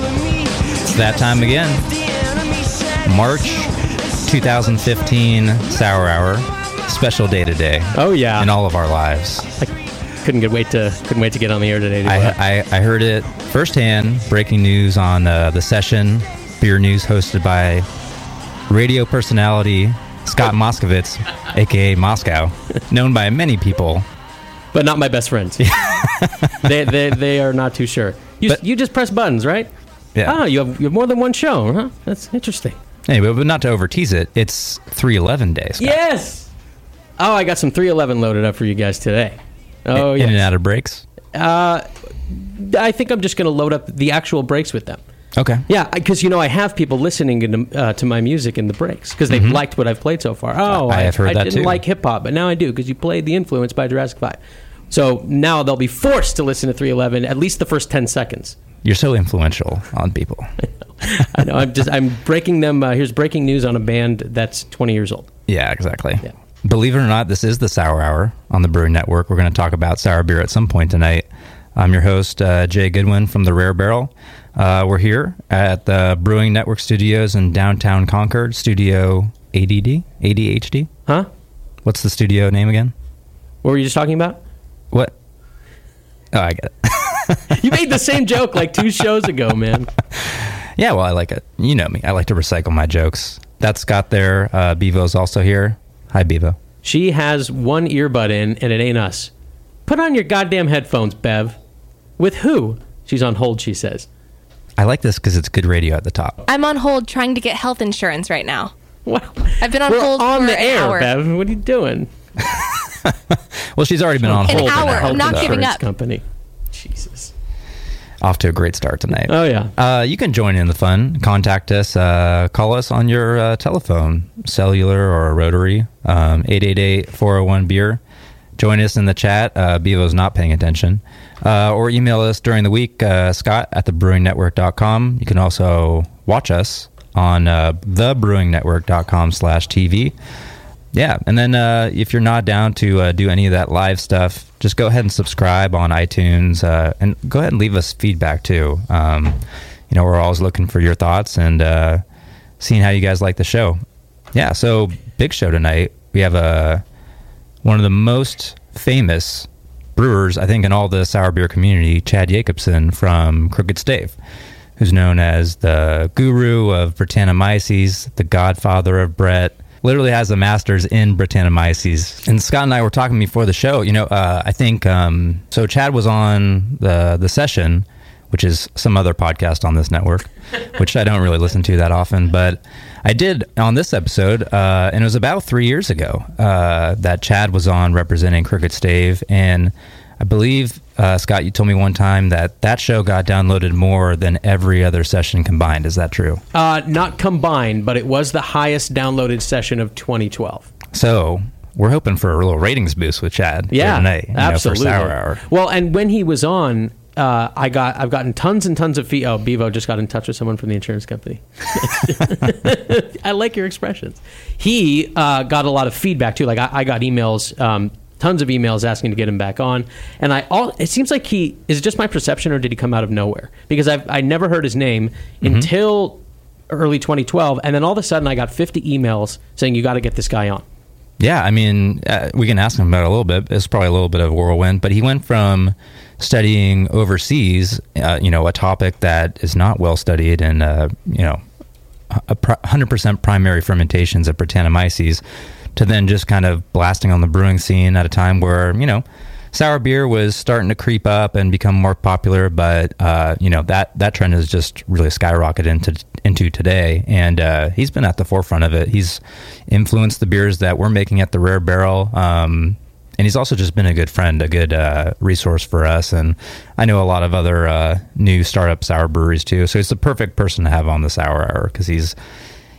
Right. It's that time again. March 2015 Sour Hour. Special day today Oh yeah, in all of our lives. couldn't get wait to couldn't wait to get on the air today. to I. I, I heard it firsthand. Breaking news on uh, the session, beer news hosted by radio personality Scott Moskovitz, aka Moscow, known by many people. but not my best friends. they, they they are not too sure. You But- you just press buttons, right? Yeah. Oh, you have you have more than one show, huh? That's interesting. Anyway, but not to over tease it, it's 311 days. Yes. Oh, I got some 311 loaded up for you guys today. Oh In yeah. and out of breaks. Uh, I think I'm just going to load up the actual breaks with them. Okay. Yeah, because you know I have people listening to, uh, to my music in the breaks because they've liked what I've played so far. Oh, Mm-hmm. I have heard I that didn't too. like hip hop, but now I do because you played the influence by Jurassic Five. So now they'll be forced to listen to 311 at least the first 10 seconds. You're so influential on people. I know. I'm just I'm breaking them. Uh, here's breaking news on a band that's 20 years old. Yeah, exactly. Yeah. Believe it or not, this is the Sour Hour on the Brewing Network. We're going to talk about sour beer at some point tonight. I'm your host, uh, Jay Goodwin from the Rare Barrel. Uh, we're here at the Brewing Network Studios in downtown Concord, Studio ADD, ADHD. Huh? What's the studio name again? What were you just talking about? What? Oh, I get it. You made the same joke like two shows ago, man. Yeah, well, I like it. You know me. I like to recycle my jokes. That's Scott there. Uh, Bevo's also here. Hi, Bevo. She has one earbud in, and it ain't us. Put on your goddamn headphones, Bev. With who? She's on hold. She says. I like this because it's good radio at the top. I'm on hold trying to get health insurance right now. Wow. I've been on We're hold on for the an air, hour. Bev. What are you doing? Well, she's already been on An hold. for hour. now, I'm not giving up. Company. Jesus. Off to a great start tonight. Oh yeah. Uh, you can join in the fun. Contact us. Uh, call us on your uh, telephone, cellular or rotary, um, 888-401-BEER. Join us in the chat. Uh, Bevo's not paying attention. Uh, or email us during the week, uh, scott at thebrewingnetwork.com. You can also watch us on uh, thebrewingnetwork.com slash TV. Yeah, and then uh, if you're not down to uh, do any of that live stuff, just go ahead and subscribe on iTunes, uh, and go ahead and leave us feedback too. Um, you know, we're always looking for your thoughts and uh, seeing how you guys like the show. Yeah, so big show tonight. We have a one of the most famous brewers, I think, in all the sour beer community, Chad Yakobson from Crooked Stave, who's known as the guru of Brettanomyces, the godfather of Brett. Literally has a master's in Brettanomyces. And Scott and I were talking before the show. You know, uh, I think um, so. Chad was on the the session, which is some other podcast on this network, which I don't really listen to that often. But I did on this episode, uh, and it was about three years ago uh, that Chad was on representing Crooked Stave, and I believe uh, Scott, you told me one time that that show got downloaded more than every other session combined. Is that true? Uh, not combined, but it was the highest downloaded session of 2012. So we're hoping for a little ratings boost with Chad. Yeah, tonight, know, absolutely. for Sour Hour. Well, and when he was on, uh, I got I've gotten tons and tons of feed. Oh, Bevo just got in touch with someone from the insurance company. I like your expressions. He uh, got a lot of feedback too. Like I, I got emails. Um, Tons of emails asking to get him back on, and I all. It seems like he is it just my perception, or did he come out of nowhere? Because I've I never heard his name Mm-hmm. until early 2012, and then all of a sudden I got 50 emails saying you got to get this guy on. Yeah, I mean, uh, we can ask him about it a little bit. It's probably a little bit of a whirlwind, but he went from studying overseas, uh, you know, a topic that is not well studied, and uh, you know, a pr- 100% primary fermentations of Brettanomyces, to then just kind of blasting on the brewing scene at a time where you know sour beer was starting to creep up and become more popular, but uh, you know that that trend has just really skyrocketed into into today, and uh, he's been at the forefront of it. He's influenced the beers that we're making at the Rare Barrel. Um, and he's also just been a good friend, a good uh, resource for us. And I know a lot of other uh, new startup sour breweries too. So he's the perfect person to have on the Sour Hour because he's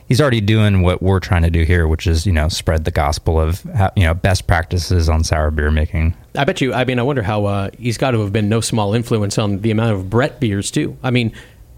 he's already doing what we're trying to do here, which is you know spread the gospel of how, you know best practices on sour beer making. I bet you. I mean, I wonder how uh, he's got to have been no small influence on the amount of Brett beers too. I mean,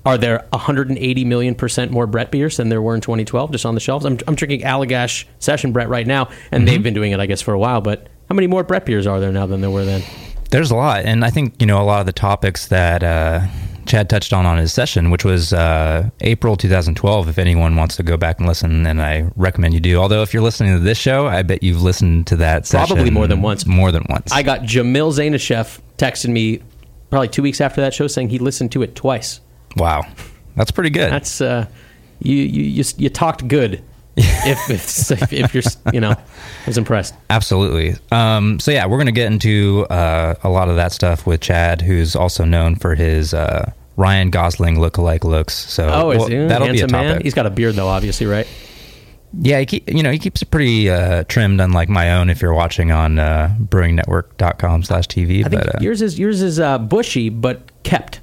are there 180 million percent more Brett beers than there were in 2012 just on the shelves? I'm, I'm drinking Allagash Session Brett right now, and Mm-hmm. they've been doing it, I guess, for a while. But how many more Brett beers are there now than there were then? There's a lot, and I think you know a lot of the topics that uh, Chad touched on on his session, which was uh, April 2012. If anyone wants to go back and listen, and I recommend you do. Although if you're listening to this show, I bet you've listened to that session Probably more than once. More than once. I got Jamil Zainasheff texting me probably two weeks after that show saying he listened to it twice. wow, that's pretty good. That's uh, you, you you you talked good. if, if if you're you know, I was impressed. Absolutely. Um, so yeah, we're going to get into uh, a lot of that stuff with Chad, who's also known for his uh, Ryan Gosling look-alike looks. So Oh, is well, he? that'll be a handsome man? topic. He's got a beard though, obviously, right? yeah, he keep, you know he keeps it pretty uh, trimmed, unlike my own. If you're watching on uh, BrewingNetwork.com/tv, I think but uh, yours is yours is uh, bushy but kept.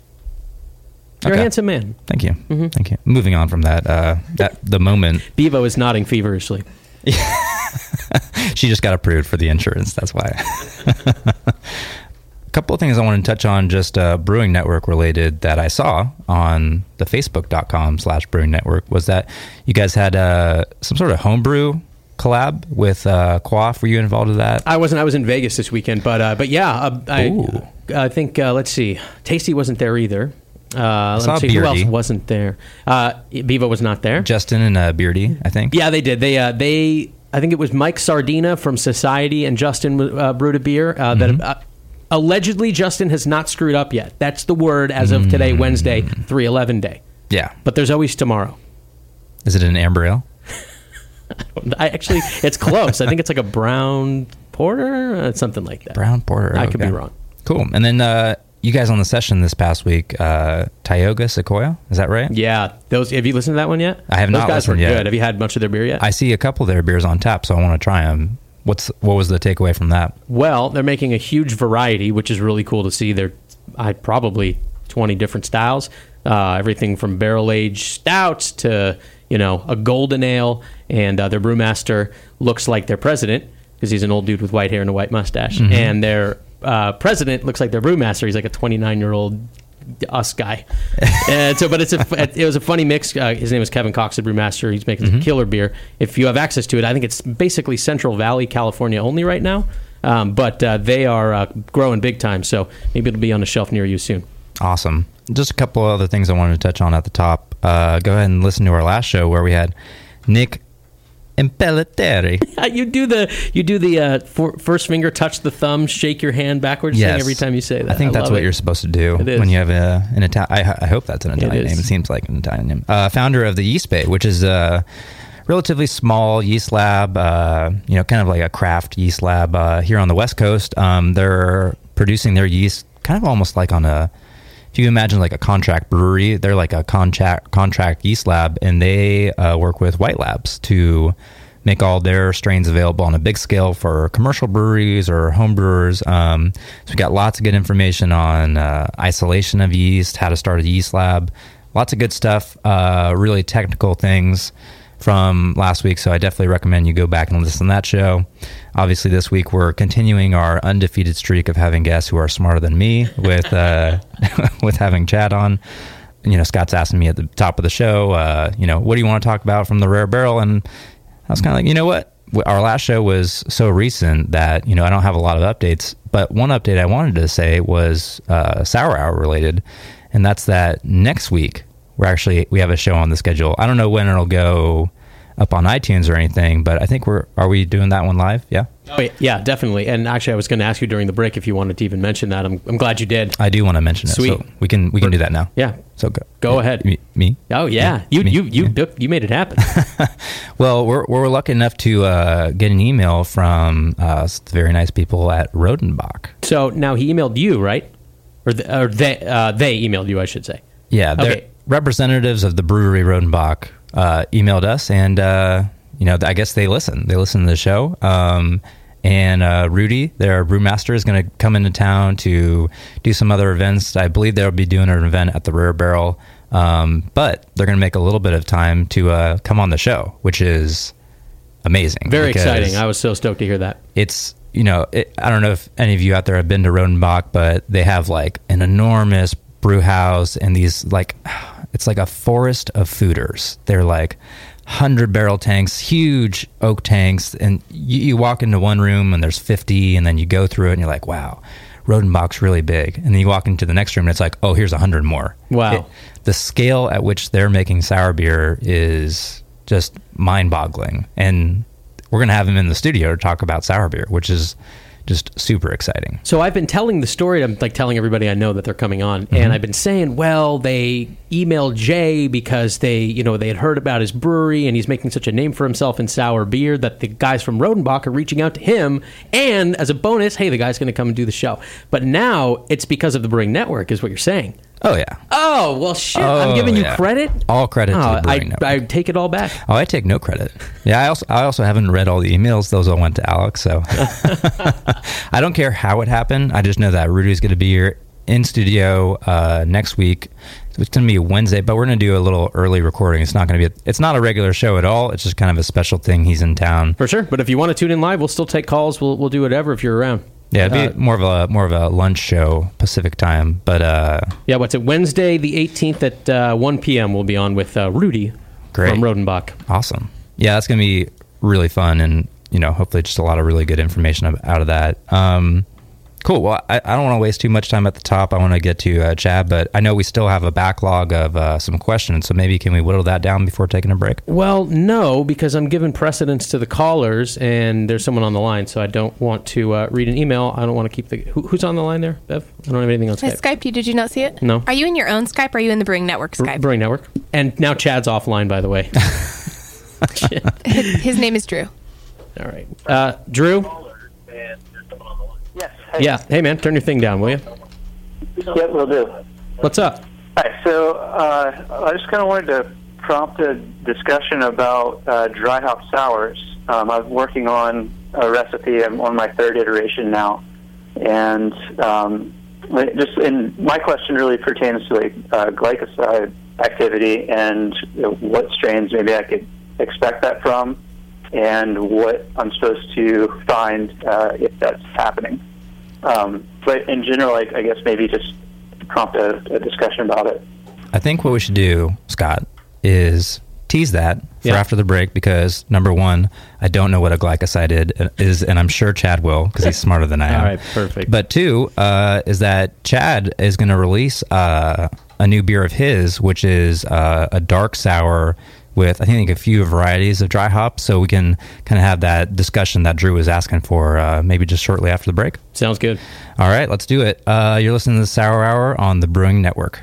You're Okay. a handsome man. thank you, Mm-hmm. thank you. Moving on from that, uh, that the moment Bevo is nodding feverishly. she just got approved for the insurance. That's why. a couple of things I want to touch on, just uh, Brewing Network related that I saw on the Facebook.com slash Brewing Network was that you guys had uh, some sort of homebrew collab with uh, Quaff. Were you involved with that? I wasn't. I was in Vegas this weekend, but uh, but yeah, uh, I I think uh, let's see, Tasty wasn't there either. Uh, let's see who else Beardy. wasn't there. Uh, Bevo was not there. Justin and uh, Beardy, I think. Yeah, they did. They uh, they I think it was Mike Sardina from Society and Justin uh, brewed a beer uh, that uh, allegedly Justin has not screwed up yet. That's the word as of today, Wednesday, three eleven day. Yeah. But there's always tomorrow. Is it an amber ale? I actually, it's close. I think it's like a brown porter, uh, something like that. Brown porter. I could be wrong. Cool. And then uh, you guys on the session this past week, uh, Tioga Sequoia, is that right? Yeah, those. Have you listened to that one yet? I have those not guys were yet. good. Have you had much of their beer yet? I see a couple of their beers on tap, so I want to try them. What's what was the takeaway from that? Well, they're making a huge variety, which is really cool to see. They're I probably twenty different styles, uh, everything from barrel aged stouts to you know a golden ale, and uh, their brewmaster looks like their president because he's an old dude with white hair and a white mustache, and their uh, president looks like their brewmaster. He's like a twenty nine year old us guy. and so, but it's a it was a funny mix. Uh, his name is Kevin Cox, the brewmaster. He's making some killer beer. If you have access to it, I think it's basically Central Valley, California only right now. Um, but uh, they are uh, growing big time, so maybe it'll be on a shelf near you soon. Awesome. Just a couple of other things I wanted to touch on at the top. Uh, go ahead and listen to our last show where we had Nick Impellitteri. you do the you do the uh, for, first finger touch the thumb, shake your hand backwards Yes. every time you say that. I think that's what it. you're supposed to do when you have a, an Italian. I, I hope that's an Italian is. name. It seems like an Italian name. Uh, founder of the Yeast Bay, which is a relatively small yeast lab, uh, you know, kind of like a craft yeast lab uh, here on the West Coast. Um, they're producing their yeast kind of almost like on a. If you imagine like a contract brewery, they're like a contract contract yeast lab, and they uh, work with White Labs to make all their strains available on a big scale for commercial breweries or home brewers. Um, so we got lots of good information on uh, isolation of yeast, how to start a yeast lab, lots of good stuff, uh, really technical things from last week. So I definitely recommend you go back and listen to that show. Obviously, this week we're continuing our undefeated streak of having guests who are smarter than me with uh, with having Chad on. You know, Scott's asking me at the top of the show, uh, you know, what do you want to talk about from the rare barrel? And I was kind of like, you know what? Our last show was so recent that you know I don't have a lot of updates. But one update I wanted to say was uh, Sour Hour related, and that's that next week we're actually we have a show on the schedule. I don't know when it'll go up on iTunes or anything. But I think we're are we doing that one live? Yeah, Oh, yeah, yeah, definitely. And actually, I was going to ask you during the break if you wanted to even mention that. I'm, I'm glad you did. I do want to mention it. Sweet. So we can we can do that now. Yeah. So go Go ahead. Me? me? Oh yeah, you Me? you you Yeah. you made it happen. Well, we're we're lucky enough to uh, get an email from uh, very nice people at Rodenbach. so now he emailed you, right? Or, the, or they uh, they emailed you, I should say. Yeah, Okay. Representatives of the brewery Rodenbach uh, emailed us, and uh, you know, I guess they listen. They listen to the show. Um, and uh, Rudy, their brewmaster, is going to come into town to do some other events. I believe they'll be doing an event at the Rare Barrel, um, but they're going to make a little bit of time to uh, come on the show, which is amazing. Very exciting. I was so stoked to hear that. it's you know it, I don't know if any of you out there have been to Rodenbach, but they have like an enormous brew house and these like it's like a forest of foeders. They're like hundred barrel tanks, huge oak tanks, and you, you walk into one room and there's fifty, and then you go through it and you're like, wow. Rodenbach's really big, and then you walk into the next room and it's like, oh, here's a hundred more. Wow. It- the scale at which they're making sour beer is just mind-boggling, and we're gonna have him in the studio to talk about sour beer, which is just super exciting. So I've been telling the story. I'm like telling everybody I know that they're coming on, Mm-hmm. and I've been saying, well, they emailed Jay because they, you know, they had heard about his brewery and he's making such a name for himself in sour beer that the guys from Rodenbach are reaching out to him, and as a bonus, hey, the guy's going to come and do the show. But now it's because of the Brewing Network, is what you're saying. Oh yeah, Oh well, shit! Oh, I'm giving you yeah. credit. all credit to Oh, I, I take it all back. Oh, I take no credit. Yeah, I also I also haven't read all the emails. Those all went to Alex, so I don't care how it happened. I just know that Rudy's going to be here in studio uh, next week. It's going to be Wednesday, but we're going to do a little early recording. It's not going to be. A, it's not a regular show at all. It's just kind of a special thing. He's in town. For sure. But if you want to tune in live, we'll still take calls. We'll we'll do whatever if you're around. Yeah, it'd be Uh, more of a more of a lunch show Pacific time, but uh, Yeah, what's it? Wednesday, the 18th at uh, 1 p.m. We'll be on with uh, Rudy Great. from Rodenbach. Awesome. Yeah, that's going to be really fun and, you know, hopefully just a lot of really good information out of that. Um, cool. Well, I, I don't want to waste too much time at the top. I want to get to uh, Chad, but I know we still have a backlog of uh, some questions. So maybe can we whittle that down before taking a break? Well, no, because I'm giving precedence to the callers, and there's someone on the line, so I don't want to uh, read an email. I don't want to keep the. Who, who's on the line there, Bev? I don't have anything on I Skype. Skyped you. Did you not see it? No. Are you in your own Skype or are you in the Brewing Network Br- Skype? Brewing Network. And now Chad's offline, by the way. His, his name is Drew. All right. Uh, Drew? Hey. Yeah. Hey, man, turn your thing down, will you? Yep, we'll do. What's up? Hi. So uh, I just kind of wanted to prompt a discussion about uh, dry hop sours. Um, I'm working on a recipe. I'm on my third iteration now, and um, just and my question really pertains to like uh, glycoside activity and what strains maybe I could expect that from, and what I'm supposed to find uh, if that's happening. Um, but in general, like, I guess maybe just prompt a, a discussion about it. I think what we should do, Scott, is tease that for Yeah. after the break because number one, I don't know what a glycoside is, and I'm sure Chad will because he's smarter than I am. All right, perfect. But two uh, is that Chad is going to release uh, a new beer of his, which is uh, a dark sour with I think a few varieties of dry hops. So we can kind of have that discussion that Drew was asking for, uh, maybe just shortly after the break. Sounds good. All right, let's do it. Uh, you're listening to the Sour Hour on the Brewing Network.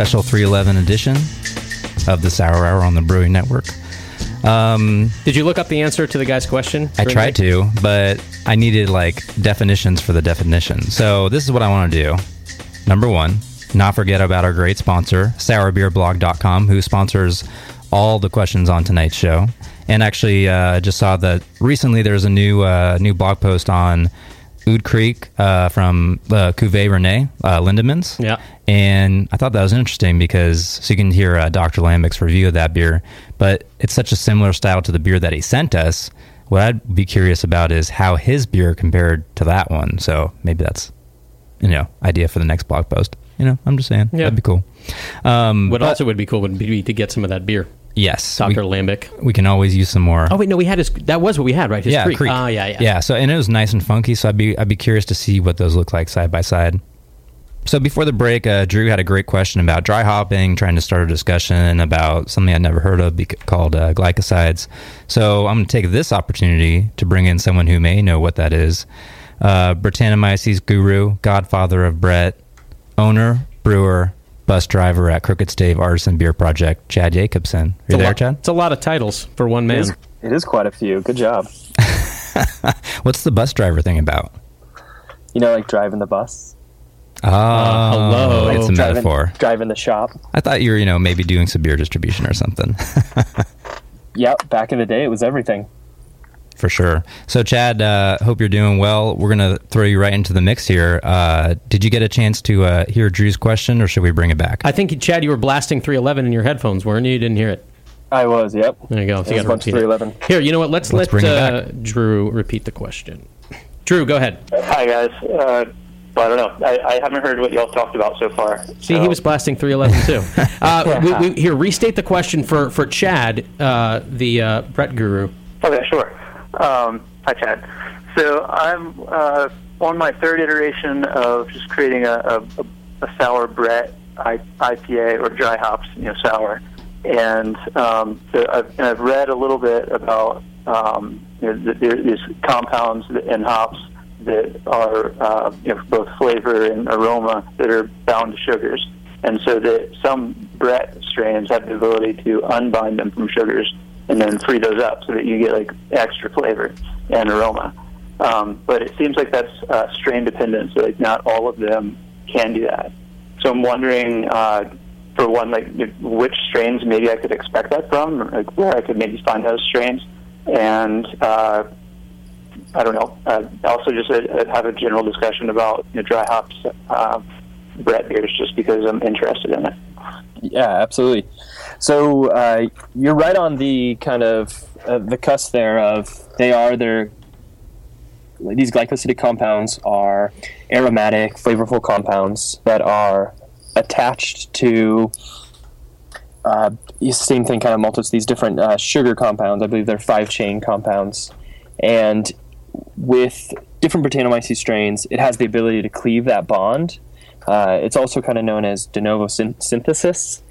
Special 311 edition of the Sour Hour on the Brewing Network. Um, Did you look up the answer to the guy's question? I tried to, but I needed like definitions for the definition. So this is what I want to do. Number one, not forget about our great sponsor, sourbeerblog.com, who sponsors all the questions on tonight's show. And actually, uh, just saw that recently there's a new uh, new blog post on Oud Kriek uh, from uh, Cuvée Rene uh, Lindemans. Yeah. And I thought that was interesting because so you can hear uh, Dr. Lambic's review of that beer, but it's such a similar style to the beer that he sent us. What I'd be curious about is how his beer compared to that one. So maybe that's you know idea for the next blog post. You know, I'm just saying Yeah. that'd be cool. Um, What but- also would be cool would be to get some of that beer, Yes, Doctor Lambic. we can always use some more. Oh wait, no, we had his. That was what we had, right? His yeah, creek. Creek. Ah, yeah, yeah. yeah. So and it was nice and funky. So I'd be I'd be curious to see what those look like side by side. So before the break, uh, Drew had a great question about dry hopping, trying to start a discussion about something I'd never heard of bec- called uh, glycosides. So I'm going to take this opportunity to bring in someone who may know what that is. Uh, Brettanomyces guru, godfather of Brett, owner, brewer, bus driver at Crooked Stave Artisan Beer Project, Chad Yakobson. Are you It's a there, lot- Chad? It's a lot of titles for one man. is, it is quite a few. Good job. What's the bus driver thing about? You know, like driving the bus, Oh, uh, hello. it's a driving, metaphor. driving the shop. I thought you were, you know, maybe doing some beer distribution or something. Yep, back in the day, it was everything. For sure. So, Chad, uh, hope you're doing well. We're going to throw you right into the mix here. Uh, did you get a chance to uh, hear Drew's question, or should we bring it back? I think Chad, you were blasting 311 in your headphones, weren't you? You didn't hear it. I was. Yep. There you go. So you was got a bunch to of repeat it. 311. Here, you know what? Let's, Let's let uh. Drew repeat the question. Drew, go ahead. Hi guys. Uh, well, I don't know. I, I haven't heard what y'all talked about so far. See, so- he was blasting 311 too. Uh, we, we, here, restate the question for for Chad, uh, the uh, Brett Guru. Okay, sure. Um, hi, Chad. So I'm uh, on my third iteration of just creating a, a, a sour Brett IPA or dry hops, you know, sour. And um, so I've, and I've read a little bit about um, you know, compounds and hops that are uh, you know, both flavor and aroma that are bound to sugars. And so that some Brett strains have the ability to unbind them from sugars and then free those up so that you get like extra flavor and aroma. Um, but it seems like that's uh, strain dependent, so like not all of them can do that. So I'm wondering, uh, for one, like which strains maybe I could expect that from, or, like where I could maybe find those strains, and uh, I don't know. Uh, also, just uh, have a general discussion about you know, dry hops, uh, Brett beers, just because I'm interested in it. Yeah, absolutely. So uh, you're right on the kind of uh, the cusp there of they are their these glycosidic compounds are aromatic, flavorful compounds that are attached to uh, same thing, kind of multiples these different uh, sugar compounds. I believe they're five chain compounds, and with different Brettanomyces strains, it has the ability to cleave that bond. Uh, it's also kind of known as de novo syn- synthesis.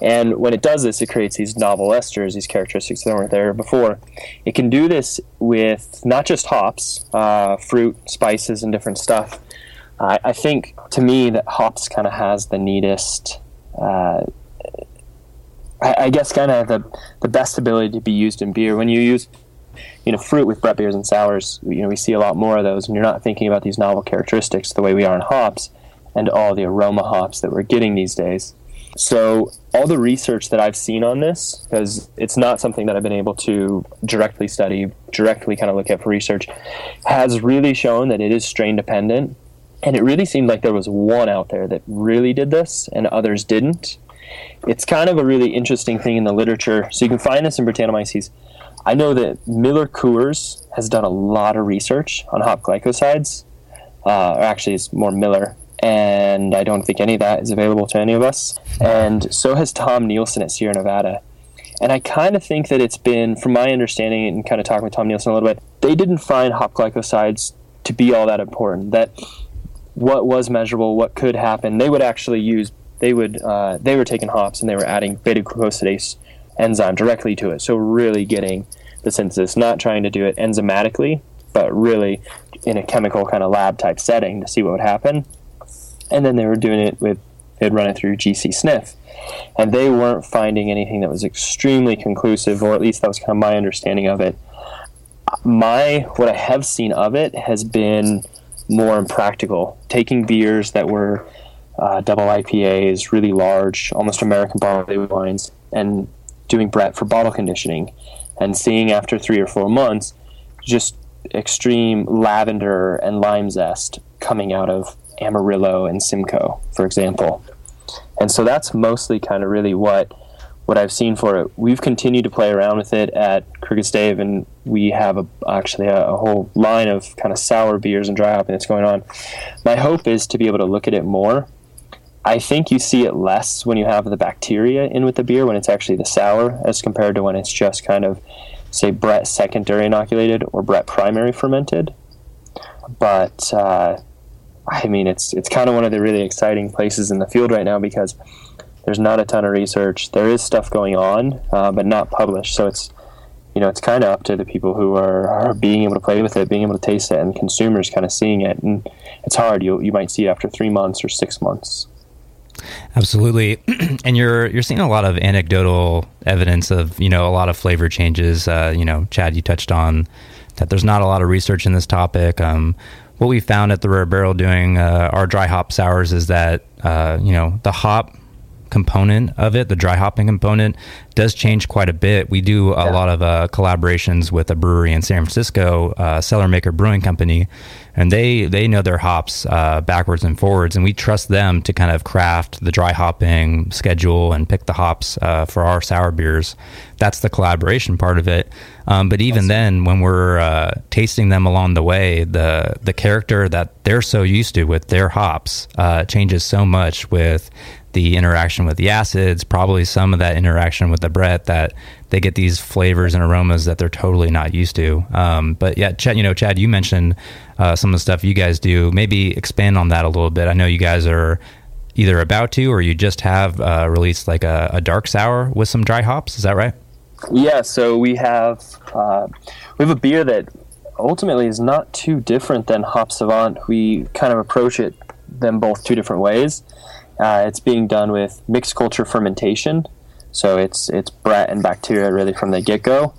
And when it does this, it creates these novel esters, these characteristics that weren't there before. It can do this with not just hops, uh, fruit, spices, and different stuff. I I think to me that hops kind of has the neatest, uh, I, I guess, kind of the, the best ability to be used in beer. When you use you know, fruit with Brett beers and sours, you know, we see a lot more of those, and you're not thinking about these novel characteristics the way we are in hops and all the aroma hops that we're getting these days. So, all the research that I've seen on this, because it's not something that I've been able to directly study, directly kind of look at for research, has really shown that it is strain dependent. And it really seemed like there was one out there that really did this and others didn't. It's kind of a really interesting thing in the literature. So, you can find this in Brettanomyces. I know that Miller Coors has done a lot of research on hop glycosides. Uh, or actually, it's more Miller, and I don't think any of that is available to any of us. And so has Tom Nielsen at Sierra Nevada. And I kind of think that it's been, from my understanding and kind of talking with Tom Nielsen a little bit, they didn't find hop glycosides to be all that important. That what was measurable, what could happen, they would actually use. They would. Uh, they were taking hops and they were adding beta glucosidase enzyme directly to it. So really getting the synthesis, not trying to do it enzymatically, but really in a chemical kind of lab type setting to see what would happen. And then they were doing it with they'd run it through GC Sniff, and they weren't finding anything that was extremely conclusive, or at least that was kind of my understanding of it. My what I have seen of it has been more impractical, taking beers that were uh, double IPAs, really large, almost American barley wines, and doing Brett for bottle conditioning, and seeing after three or four months just extreme lavender and lime zest coming out of Amarillo and Simcoe, for example. And so that's mostly kind of really what what I've seen for it. We've continued to play around with it at Crooked Stave, and we have a, actually a, a, whole line of kind of sour beers and dry hopping that's going on. My hope is to be able to look at it more. I think you see it less when you have the bacteria in with the beer when it's actually the sour as compared to when it's just kind of say Brett secondary inoculated or Brett primary fermented. But uh, I mean, it's it's kind of one of the really exciting places in the field right now because there's not a ton of research. There is stuff going on, uh, but not published. So it's you know it's kind of up to the people who are, are being able to play with it, being able to taste it, and consumers kind of seeing it. And it's hard. You you might see it after three months or six months. Absolutely, and you're you're seeing a lot of anecdotal evidence of you know a lot of flavor changes. Uh, you know, Chad, you touched on that. There's not a lot of research in this topic. Um, what we found at the Rare Barrel doing uh, our dry hop sours is that uh, you know the hop component of it, the dry hopping component, does change quite a bit. We do a yeah. lot of uh, collaborations with a brewery in San Francisco, uh, Cellarmaker Brewing Company, and they they know their hops uh, backwards and forwards, and we trust them to kind of craft the dry hopping schedule and pick the hops uh, for our sour beers. That's the collaboration part of it. Um, but even then, when we're uh, tasting them along the way, the the character that they're so used to with their hops uh, changes so much with the interaction with the acids, probably some of that interaction with the Brett that they get these flavors and aromas that they're totally not used to. Um, but yeah, Chad, you know, Chad, you mentioned uh, some of the stuff you guys do. Maybe expand on that a little bit. I know you guys are either about to or you just have uh, released like a, a, dark sour with some dry hops. Is that right? Yeah. So we have uh, we have a beer that ultimately is not too different than Hop Savant. We kind of approach it them both two different ways. Uh, it's being done with mixed culture fermentation, so it's it's Brett and bacteria really from the get go.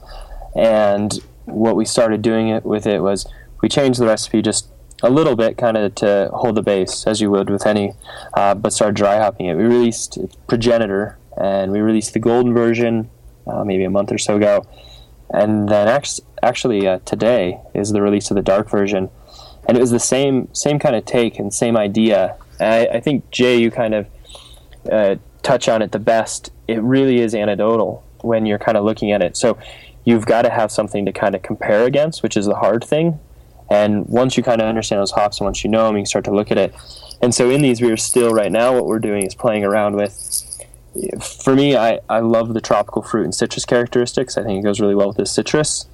And what we started doing it with it was we changed the recipe just a little bit, kind of to hold the base as you would with any, uh, but started dry hopping it. We released Progenitor, and we released the golden version uh, maybe a month or so ago, and then actually, uh, today is the release of the dark version, and it was the same same kind of take and same idea I, I think Jay, you kind of uh, touch on it the best. It really is anecdotal when you're kind of looking at it. So you've got to have something to kind of compare against, which is the hard thing. And once you kind of understand those hops and once you know them, you can start to look at it. And so in these, we're still right now, what we're doing is playing around with. For me, I, I love the tropical fruit and citrus characteristics. I think it goes really well with this citrus,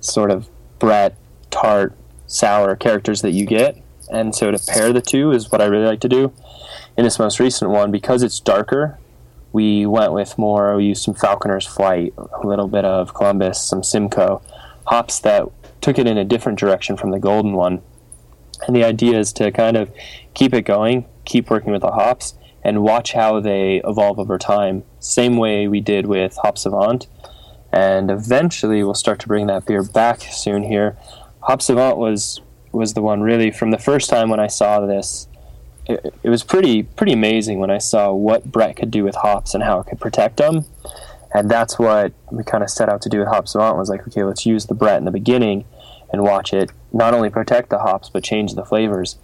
sort of Brett, tart, sour characters that you get and so to pair the two is what I really like to do. In this most recent one, because it's darker, we went with more. We used some Falconer's Flight, a little bit of Columbus, some Simcoe hops that took it in a different direction from the golden one. And the idea is to kind of keep it going, keep working with the hops, and watch how they evolve over time. Same way we did with Hop Savant. And eventually we'll start to bring that beer back soon here. Hop Savant was was the one really from the first time when I saw this. It, it was pretty pretty amazing when I saw what Brett could do with hops and how it could protect them, and that's what we kind of set out to do with Hop Savant. Was like, okay, let's use the Brett in the beginning and watch it not only protect the hops but change the flavors.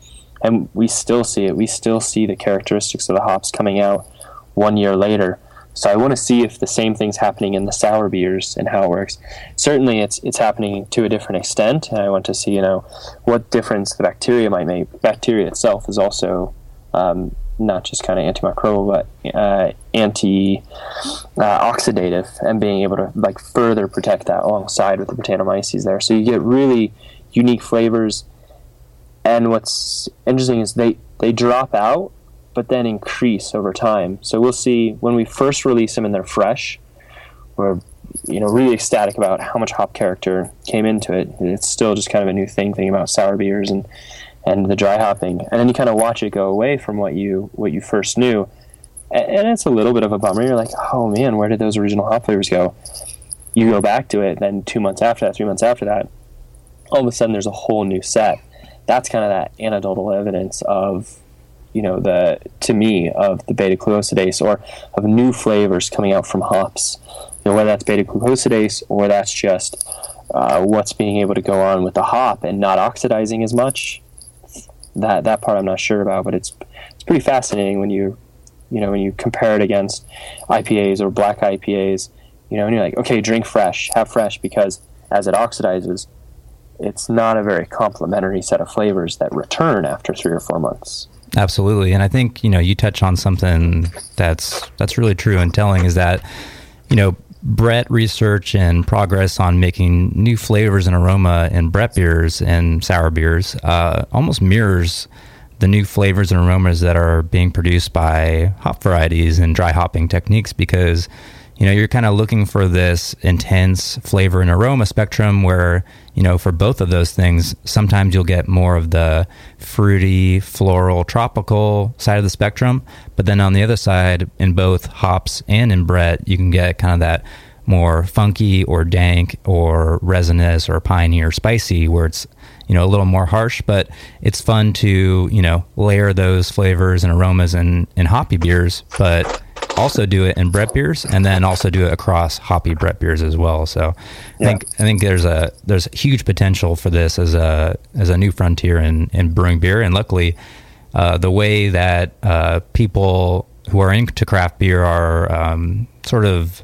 And we still see it. We still see the characteristics of the hops coming out one year later. So I want to see if the same thing's happening in the sour beers and how it works. Certainly, it's it's happening to a different extent, and I want to see you know what difference the bacteria might make. Bacteria itself is also um, not just kind of antimicrobial, but uh, anti-oxidative, uh, and being able to like further protect that alongside with the Brettanomyces there. So you get really unique flavors. And what's interesting is they they drop out but then increase over time. So we'll see when we first release them and they're fresh, we're you know really ecstatic about how much hop character came into it. It's still just kind of a new thing, thing about sour beers and and the dry hopping, and then you kind of watch it go away from what you what you first knew, and, and it's a little bit of a bummer. You're like, oh man, where did those original hop flavors go? You go back to it, then two months after that, three months after that, all of a sudden there's a whole new set. That's kind of that anecdotal evidence of you know the to me of the beta glucosidase or of new flavors coming out from hops. You know whether that's beta glucosidase or that's just uh, what's being able to go on with the hop and not oxidizing as much that that part I'm not sure about but it's it's pretty fascinating when you you know when you compare it against IPAs or black IPAs you know and you're like okay drink fresh have fresh because as it oxidizes it's not a very complementary set of flavors that return after three or four months Absolutely, and I think you know you touch on something that's that's really true and telling is that you know Brett research and progress on making new flavors and aroma in Brett beers and sour beers uh, almost mirrors the new flavors and aromas that are being produced by hop varieties and dry hopping techniques because you know you're kind of looking for this intense flavor and aroma spectrum where you know for both of those things sometimes you'll get more of the fruity floral tropical side of the spectrum. But then on the other side in both hops and in brett you can get kind of that more funky or dank or resinous or piney or spicy where it's you know a little more harsh but it's fun to you know layer those flavors and aromas in in hoppy beers but also do it in Brett beers, and then also do it across hoppy Brett beers as well. So, I think I think there's a there's huge potential for this as a as a new frontier in in brewing beer, and luckily, uh, the way that uh, people who are into craft beer are um, sort of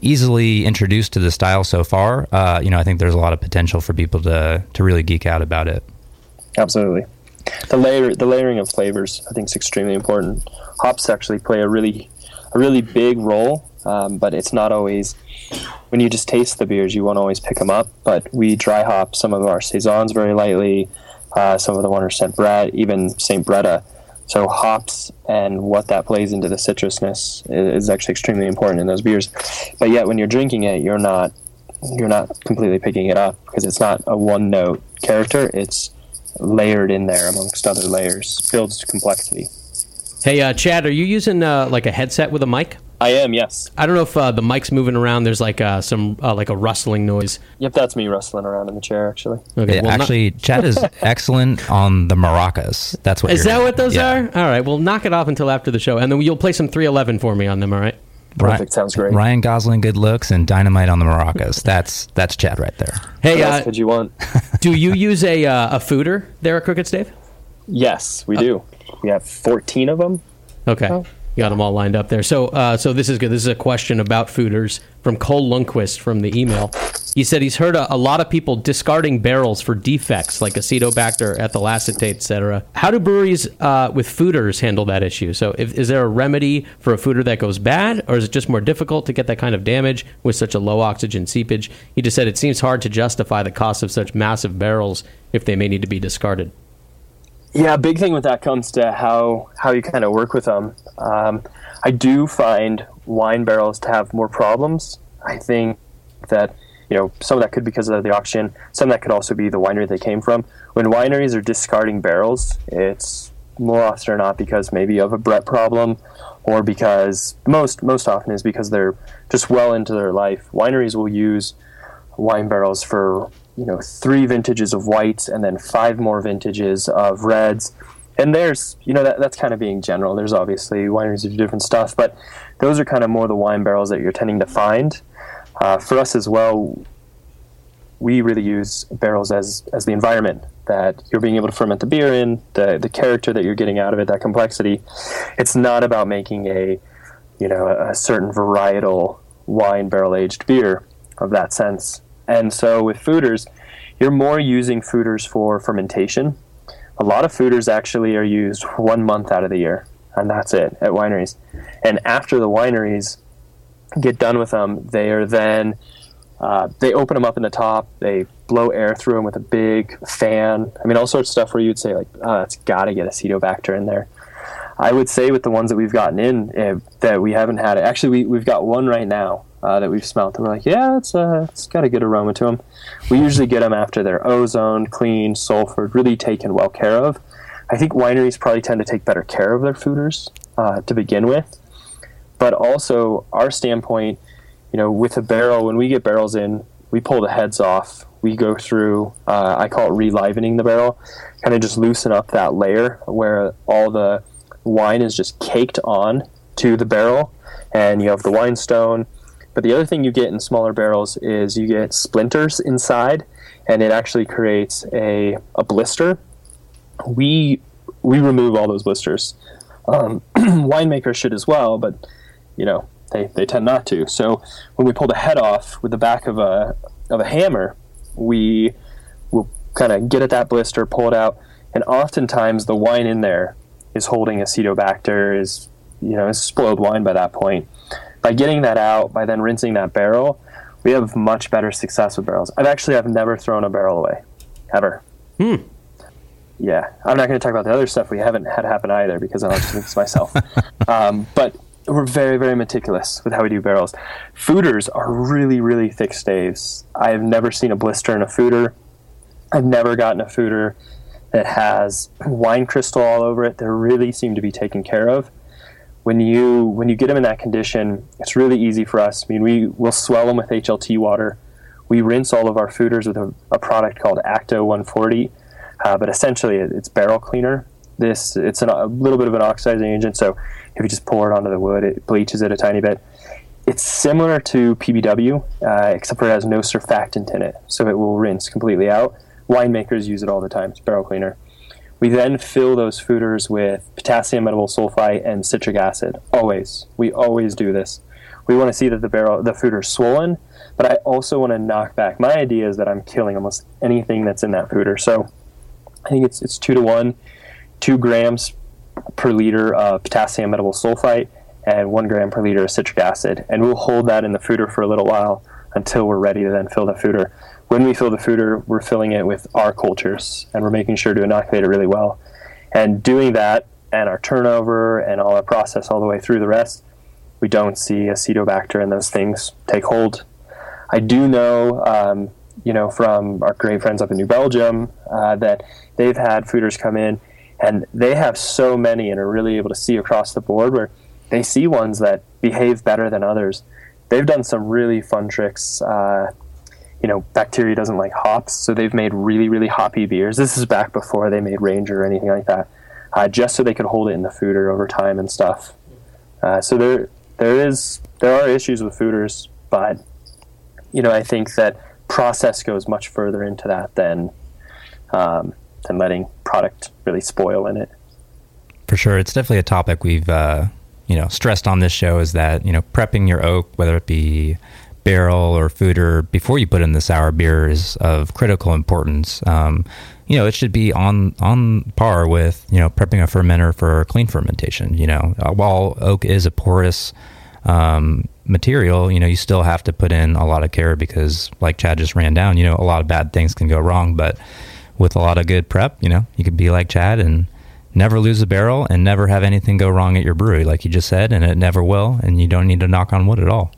easily introduced to the style so far, uh, you know, I think there's a lot of potential for people to to really geek out about it. Absolutely. The layer, the layering of flavors, I think, is extremely important. Hops actually play a really, a really big role, um, but it's not always. When you just taste the beers, you won't always pick them up. But we dry hop some of our saisons very lightly, uh, some of the 100% Brett, even Saint Bretta. So hops and what that plays into the citrusness is, actually extremely important in those beers. But yet, when you're drinking it, you're not you're not completely picking it up because it's not a one note character. It's layered in there amongst other layers, builds complexity. Hey, uh, Chad, are you using uh, like a headset with a mic? I am, yes. I don't know if uh, the mic's moving around. There's like uh, some uh, like a rustling noise. Yep, that's me rustling around in the chair, actually. Okay, Yeah, well, not- actually, Chad is excellent on the maracas. That's what is you're that what those yeah. are? All right, well, knock it off until after the show, and then you'll play some 311 for me on them. All right. Perfect, sounds great. Ryan Gosling, good looks, and dynamite on the maracas. That's that's Chad right there. Hey, What else uh, could you want? do you use a uh, a foeder there at Crooked Stave? yes, we do. We have 14 of them. Okay. You got them all lined up there. So, uh, so this is good. This is a question about foeders from Cole Lundquist from the email. He said he's heard a, a lot of people discarding barrels for defects like acetobacter, ethyl acetate, etc. How do breweries uh, with foeders handle that issue? So, if, is there a remedy for a foeder that goes bad, or is it just more difficult to get that kind of damage with such a low oxygen seepage? He just said it seems hard to justify the cost of such massive barrels if they may need to be discarded. Yeah, big thing with that comes to how how you kind of work with them. Um, I do find wine barrels to have more problems. I think that you know some of that could be because of the oxygen. Some of that could also be the winery they came from. When wineries are discarding barrels, it's more often or not because maybe of a Brett problem, or because most most often is because they're just well into their life. Wineries will use wine barrels for you know three vintages of whites and then five more vintages of reds. And there's you know that, that's kind of being general. There's obviously wineries do different stuff but those are kind of more the wine barrels that you're tending to find. Uh, for us as well we really use barrels as as the environment that you're being able to ferment the beer in the the character that you're getting out of it that complexity. It's not about making a you know a certain varietal wine barrel aged beer of that sense and so with foeders, you're more using foeders for fermentation. A lot of foeders actually are used one month out of the year, and that's it at wineries. And after the wineries get done with them, they are then uh, they open them up in the top. They blow air through them with a big fan. I mean, all sorts of stuff where you'd say like, "Oh, it's got to get acetobacter in there." I would say with the ones that we've gotten in uh, that we haven't had. it. Actually, we, we've got one right now uh, that we've smelt. And we're like, yeah, it's uh, it's got a good aroma to them. We usually get them after they're ozone, clean, sulfured, really taken well care of. I think wineries probably tend to take better care of their foeders uh, to begin with, but also our standpoint, you know, with a barrel when we get barrels in, we pull the heads off. We go through, uh, I call it relivening the barrel, kind of just loosen up that layer where all the wine is just caked on to the barrel, and you have the wine stone. But the other thing you get in smaller barrels is you get splinters inside, and it actually creates a, a blister. We we remove all those blisters. Um, winemakers should as well, but you know they, they tend not to. So when we pull the head off with the back of a of a hammer, we will kind of get at that blister, pull it out, and oftentimes the wine in there is holding acetobacter, is you know, is spoiled wine by that point. By getting that out, by then rinsing that barrel, we have much better success with barrels. I've actually I've never thrown a barrel away, ever. Hmm. Yeah, I'm not going to talk about the other stuff we haven't had happen either because I like to mix myself. um, but we're very very meticulous with how we do barrels. Foeders are really really thick staves. I've never seen a blister in a foeder. I've never gotten a foeder that has wine crystal all over it. They really seem to be taken care of. When you when you get them in that condition, it's really easy for us. I mean, we will swell them with HLT water. We rinse all of our foeders with a, a product called Acto 140, uh, but essentially it's barrel cleaner. This it's an, a little bit of an oxidizing agent, so if you just pour it onto the wood, it bleaches it a tiny bit. It's similar to PBW, uh, except for it has no surfactant in it, so it will rinse completely out. Winemakers use it all the time. It's barrel cleaner. We then fill those foeders with potassium metabisulfite and citric acid. Always, we always do this. We want to see that the barrel, the foeder is swollen, but I also want to knock back. My idea is that I'm killing almost anything that's in that foeder. So I think it's it's two to one, two grams per liter of potassium metabisulfite and one gram per liter of citric acid, and we'll hold that in the foeder for a little while until we're ready to then fill the foeder. When we fill the foeder, we're filling it with our cultures, and we're making sure to inoculate it really well. And doing that, and our turnover, and all our process all the way through the rest, we don't see acetobacter and those things take hold. I do know, um, you know, from our great friends up in New Belgium, uh, that they've had foeders come in, and they have so many and are really able to see across the board where they see ones that behave better than others. They've done some really fun tricks. Uh, you know, bacteria doesn't like hops, so they've made really, really hoppy beers. This is back before they made Ranger or anything like that, uh, just so they could hold it in the foeder over time and stuff. Uh, so there, there is, there are issues with foeders, but you know, I think that process goes much further into that than um, than letting product really spoil in it. For sure, it's definitely a topic we've uh, you know stressed on this show is that you know prepping your oak, whether it be barrel or foeder, before you put in the sour beer is of critical importance. Um, you know, it should be on on par with you know prepping a fermenter for clean fermentation. You know, uh, while oak is a porous um, material, you know, you still have to put in a lot of care because, like Chad just ran down, you know, a lot of bad things can go wrong. But with a lot of good prep, you know, you could be like Chad and never lose a barrel and never have anything go wrong at your brewery, like you just said, and it never will. And you don't need to knock on wood at all.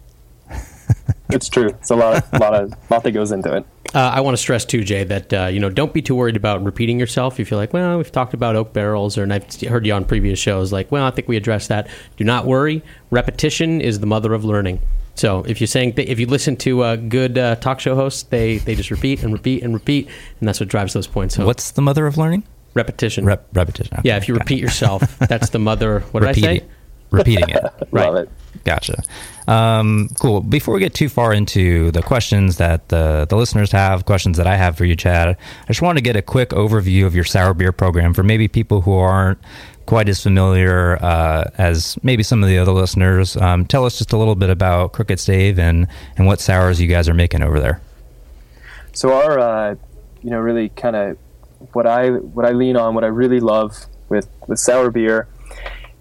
it's true. It's a lot, of, lot of, lot that goes into it. Uh, I want to stress too, Jay, that uh, you know don't be too worried about repeating yourself. If you're like, well, we've talked about oak barrels, or and I've heard you on previous shows, like, well, I think we addressed that. Do not worry. Repetition is the mother of learning. So if you're saying th- if you listen to a good uh, talk show host, they they just repeat and repeat and repeat, and that's what drives those points home. What's the mother of learning? repetition? Rep- repetition. Okay, yeah, if you got it. repeat yourself, that's the mother. What did I Repeating- say? Repeating it. Right. Love it. Gotcha. Um, cool. Before we get too far into the questions that the, the listeners have, questions that I have for you, Chad, I just want to get a quick overview of your sour beer program for maybe people who aren't quite as familiar uh, as maybe some of the other listeners. Um, tell us just a little bit about Crooked Stave and, and what sours you guys are making over there. So our, uh, you know, really kind of what I what I lean on, what I really love with with sour beer,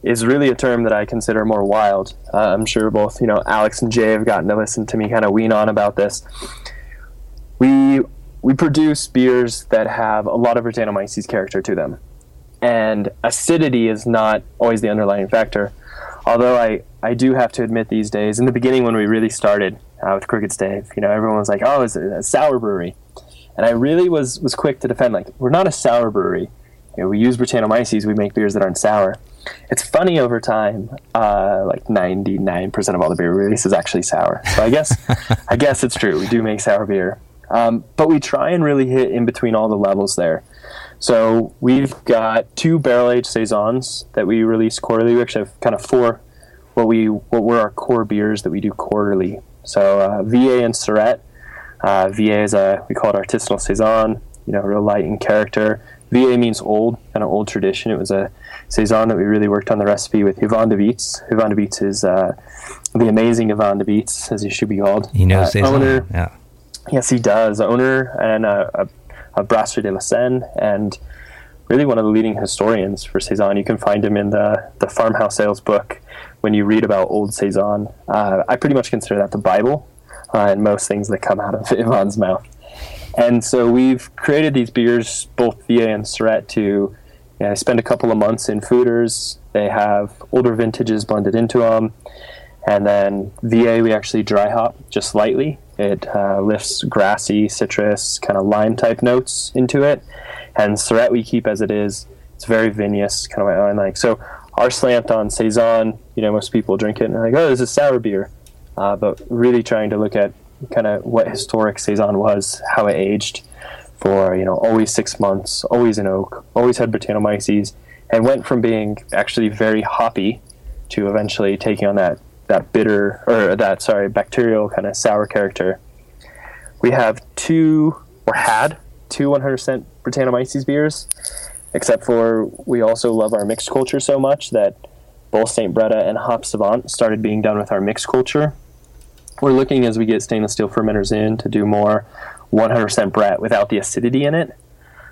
is really a term that I consider more wild. Uh, I'm sure both you know Alex and Jay have gotten to listen to me kind of wean on about this. We we produce beers that have a lot of Brettanomyces character to them, and acidity is not always the underlying factor. Although I, I do have to admit these days, in the beginning when we really started uh, with Crooked Stave, you know, everyone was like, oh, it's a, a sour brewery. And I really was, was quick to defend, like, we're not a sour brewery. You know, we use Brettanomyces, we make beers that aren't sour. It's funny over time, uh, like 99% of all the beer we release is actually sour. So I guess, I guess it's true. We do make sour beer. Um, but we try and really hit in between all the levels there. So we've got two barrel aged saisons that we release quarterly. We actually have kind of four what we what were our core beers that we do quarterly. So uh, Vieille and Surette. Uh, Vieille is a we call it artisanal saison. You know, real light in character. Vieille means old, kind of old tradition. It was a saison that we really worked on the recipe with Yvan De Baets. Yvan De Baets is uh, the amazing Yvan De Baets, as he should be called. He knows Uh, owner, Yeah. Yes, he does. Owner and a, a, a Brasserie de la Senne, and really one of the leading historians for Saison. You can find him in the, the Farmhouse Ales book when you read about old Saison. Uh, I pretty much consider that the Bible uh, and most things that come out of Yvan's mouth. And so we've created these beers, both Vieille and Surette, to know, spend a couple of months in foeders. They have older vintages blended into them. And then Vieille, we actually dry hop just lightly. It uh, lifts grassy, citrus, kind of lime type notes into it. And Surette, we keep as it is. It's very vinous, kind of what I like. So our slant on Saison, you know, most people drink it and they're like, oh, this is sour beer. Uh, but really trying to look at kind of what historic Saison was, how it aged for, you know, always six months, always in oak, always had Brettanomyces, and went from being actually very hoppy to eventually taking on that that bitter or that sorry bacterial kind of sour character. We have two or had two 100% Brettanomyces beers, except for we also love our mixed culture so much that both St. Bretta and Hop Savant started being done with our mixed culture. We're looking as we get stainless steel fermenters in to do more 100% Brett without the acidity in it.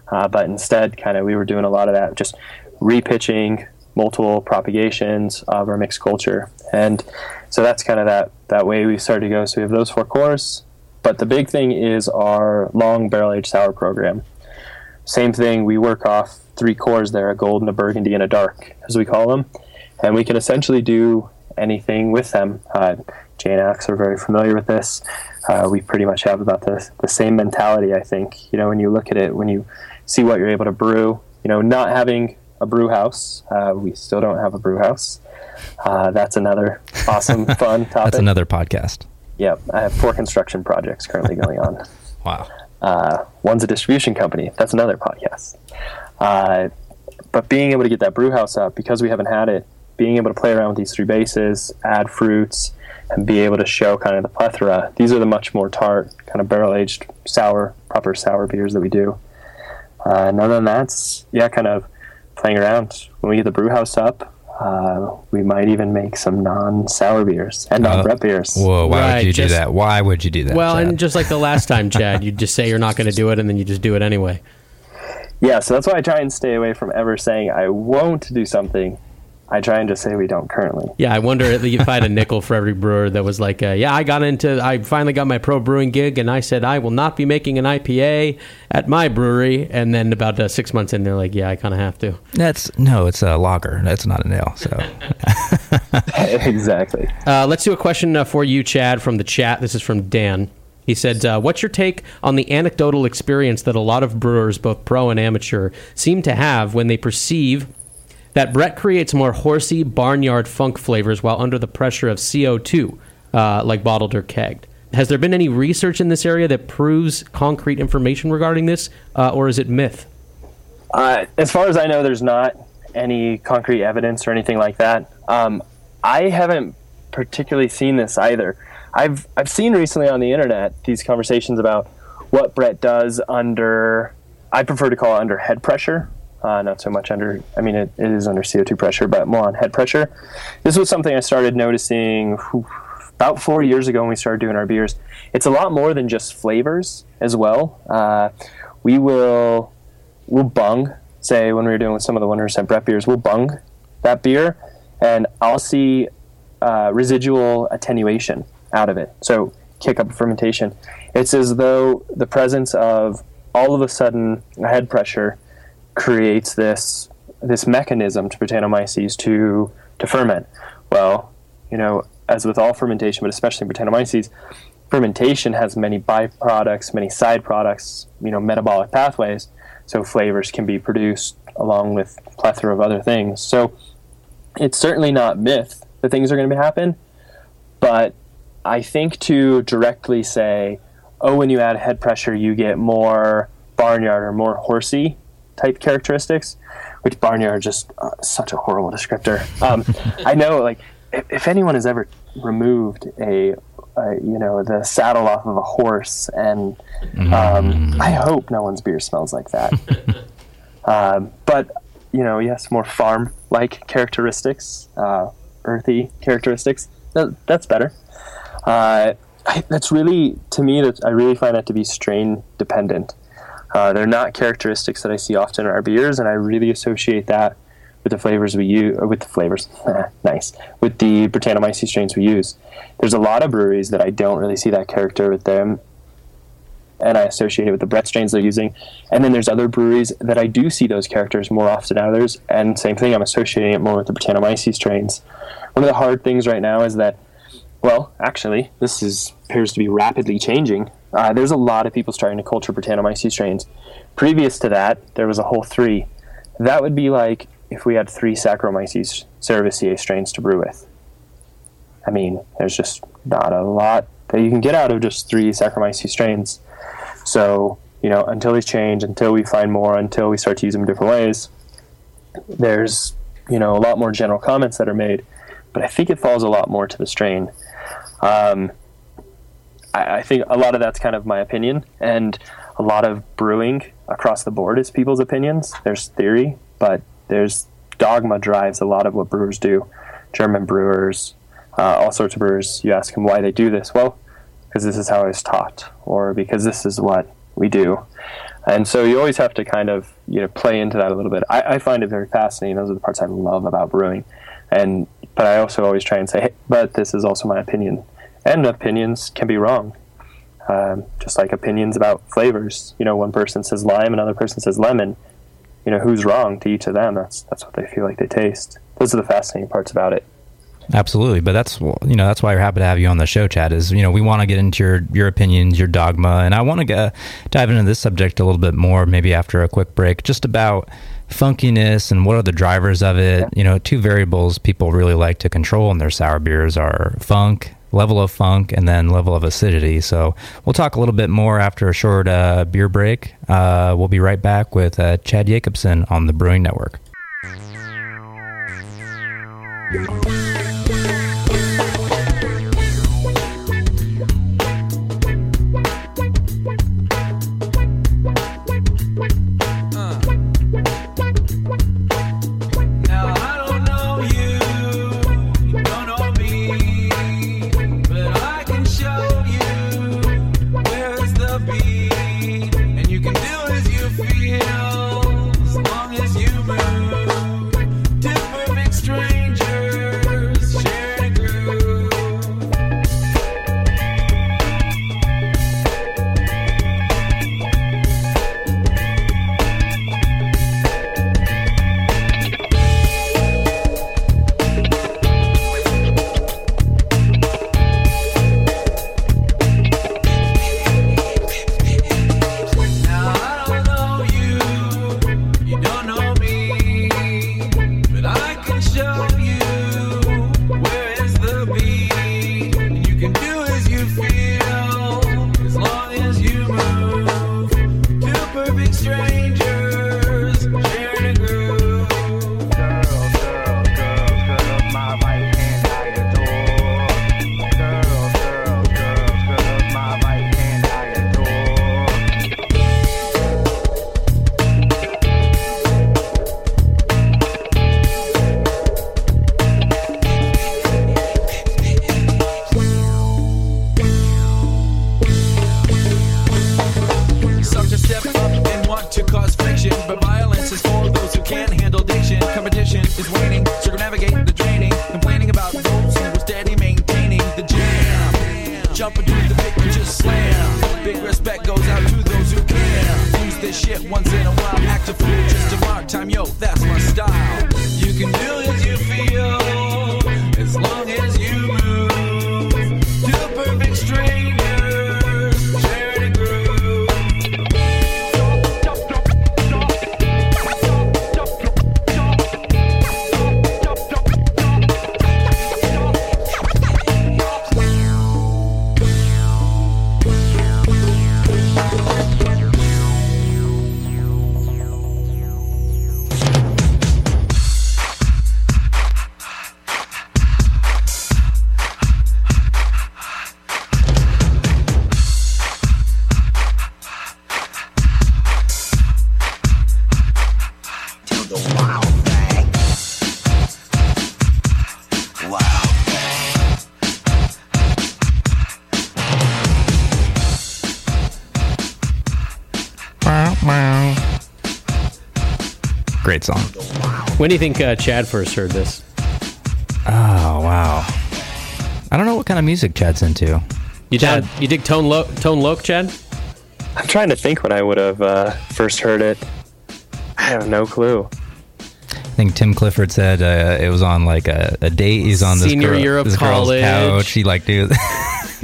Uh, but instead, kind of, we were doing a lot of that, just repitching multiple propagations of our mixed culture. And so that's kind of that, that way we started to go. So we have those four cores. But the big thing is our long barrel aged sour program. Same thing, we work off three cores there a golden, a burgundy, and a dark, as we call them. And we can essentially do anything with them. Uh, Jay and Alex are very familiar with this. Uh, we pretty much have about the, the same mentality, I think. You know, when you look at it, when you see what you're able to brew, you know, not having a brew house, uh, we still don't have a brew house. Uh, that's another awesome, fun topic. That's another podcast. Yep, I have four construction projects currently going on. Wow. Uh, one's a distribution company. That's another podcast. Uh, but being able to get that brew house up because we haven't had it, being able to play around with these three bases, add fruits, and be able to show kind of the plethora. These are the much more tart, kind of barrel aged, sour, proper sour beers that we do. Uh, and other than that, yeah, kind of playing around. When we get the brew house up, uh, we might even make some non sour beers and non Brett beers. Whoa, why Right, would you do that? Why would you do that? Well, Chad? and just like the last time, Chad, you just say you're not going to do it, and then you just do it anyway. Yeah, so that's why I try and stay away from ever saying I won't do something. I try and just say we don't currently. Yeah, I wonder if I had a nickel for every brewer that was like, uh, "Yeah, I got into, I finally got my pro brewing gig, and I said I will not be making an IPA at my brewery." And then about uh, six months in, they're like, "Yeah, I kind of have to." that's no, it's a lager. That's not an ale. So exactly. Uh, let's do a question uh, for you, Chad, from the chat. This is from Dan. He said, uh, "What's your take on the anecdotal experience that a lot of brewers, both pro and amateur, seem to have when they perceive that Brett creates more horsey barnyard funk flavors while under the pressure of CO2, uh, like bottled or kegged? Has there been any research in this area that proves concrete information regarding this, uh, or is it myth?" Uh, as far as I know, there's not any concrete evidence or anything like that. Um, I haven't particularly seen this either. I've I've seen recently on the internet these conversations about what Brett does under. I prefer to call it under head pressure, uh, not so much under. I mean, it, it is under CO2 pressure, but more on head pressure. This was something I started noticing about four years ago when we started doing our beers. It's a lot more than just flavors as well. Uh, we will we'll bung. Say when we were doing some of the 100% Brett beers, we'll bung that beer, and I'll see uh, residual attenuation out of it. So kick up fermentation. It's as though the presence of all of a sudden a head pressure creates this this mechanism to Brettanomyces to to ferment. Well, you know, as with all fermentation, but especially Brettanomyces, fermentation has many byproducts, many side products, you know, metabolic pathways. So flavors can be produced along with plethora of other things. So it's certainly not myth that things are going to happen, but I think to directly say, oh, when you add head pressure, you get more barnyard or more horsey type characteristics, which barnyard just uh, such a horrible descriptor. Um, I know, like, if, if, anyone has ever removed a, you know, the saddle off of a horse, and um, mm. I hope no one's beer smells like that. um, but you know, yes, more farm-like characteristics, uh, earthy characteristics. That, that's better. Uh, I, that's really, to me, that I really find that to be strain dependent. Uh, they're not characteristics that I see often in our beers, and I really associate that with the flavors we use, with the flavors, nice, with the Brettanomyces strains we use. There's a lot of breweries that I don't really see that character with them, and I associate it with the Brett strains they're using. And then there's other breweries that I do see those characters more often than others, and same thing, I'm associating it more with the Brettanomyces strains. One of the hard things right now is that well, actually, this is appears to be rapidly changing. Uh, there's a lot of people starting to culture Brettanomyces strains. Previous to that, there was a whole three. That would be like if we had three Saccharomyces cerevisiae strains to brew with. I mean, there's just not a lot that you can get out of just three Saccharomyces strains. So, you know, until these change, until we find more, until we start to use them in different ways, there's, you know, a lot more general comments that are made. But I think it falls a lot more to the strain. Um, I, I think a lot of that's kind of my opinion, and a lot of brewing across the board is people's opinions. There's theory, but there's dogma drives a lot of what brewers do. German brewers, uh, all sorts of brewers, you ask them why they do this. Well, because this is how I was taught, or because this is what we do. And so you always have to kind of you know play into that a little bit. I, I find it very fascinating. Those are the parts I love about brewing. And but I also always try and say, hey, but this is also my opinion, and opinions can be wrong. Um, just like opinions about flavors, you know, one person says lime, another person says lemon. You know, who's wrong to each of them? That's that's what they feel like they taste. Those are the fascinating parts about it. Absolutely, but that's you know that's why we're happy to have you on the show, Chad. Is you know we want to get into your your opinions, your dogma, and I want to dive into this subject a little bit more, maybe after a quick break, just about funkiness and what are the drivers of it. You know, two variables people really like to control in their sour beers are funk, level of funk, and then level of acidity. So we'll talk a little bit more after a short uh, beer break. Uh, we'll be right back with uh, Chad Yakobson on the Brewing Network. When do you think uh, Chad first heard this? Oh wow. I don't know what kind of music Chad's into. You Chad. Chad, you dig Tone Lo- Tone Loc, Chad? I'm trying to think when I would have uh, first heard it. I have no clue. I think Tim Clifford said uh, it was on like a, a date. He's on this, Senior girl, year of this girl's college. couch. He like dude.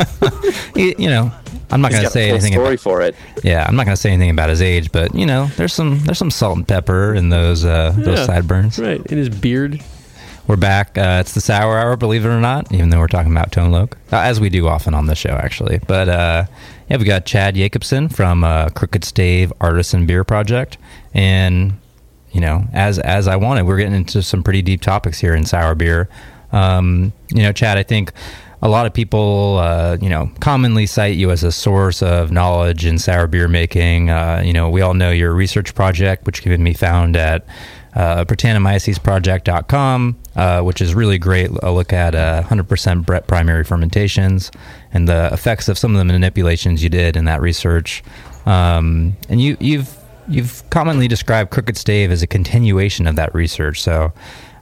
you know, I'm not gonna say anything. story About, for it. yeah, I'm not gonna say anything about his age, but you know, there's some there's some salt and pepper in those uh, those sideburns. Right, in his beard. We're back. Uh, it's the Sour Hour, believe it or not, even though we're talking about Tone Loc, uh, as we do often on the show, actually. But uh, yeah, we got Chad Yakobson from uh, Crooked Stave Artisan Beer Project, and you know, as as I wanted, we're getting into some pretty deep topics here in sour beer. Um, you know, Chad, I think a lot of people, uh, you know, commonly cite you as a source of knowledge in sour beer making. Uh, you know, we all know your research project, which can be found at uh, Brettanomycesproject.com, uh, which is really great. A look at uh, 100% Brett primary fermentations and the effects of some of the manipulations you did in that research. Um, and you, you've you've commonly described Crooked Stave as a continuation of that research. So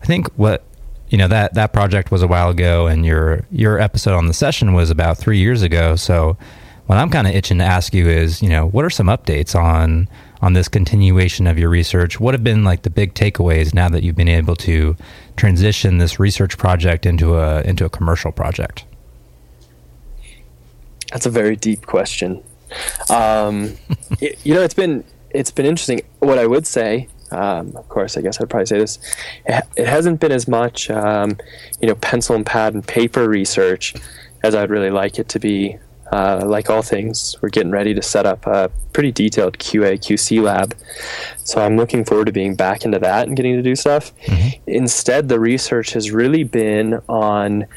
I think what you know that that project was a while ago, and your your episode on the session was about three years ago. So what I'm kind of itching to ask you is, you know, what are some updates on on this continuation of your research? What have been like the big takeaways now that you've been able to transition this research project into a into a commercial project? That's a very deep question. Um, you know, it's been it's been interesting. What I would say, um, of course, I guess I'd probably say this: it, it hasn't been as much, um, you know, pencil and pad and paper research as I'd really like it to be. Uh, like all things, we're getting ready to set up a pretty detailed QA QC lab. So I'm looking forward to being back into that and getting to do stuff. Instead, the research has really been on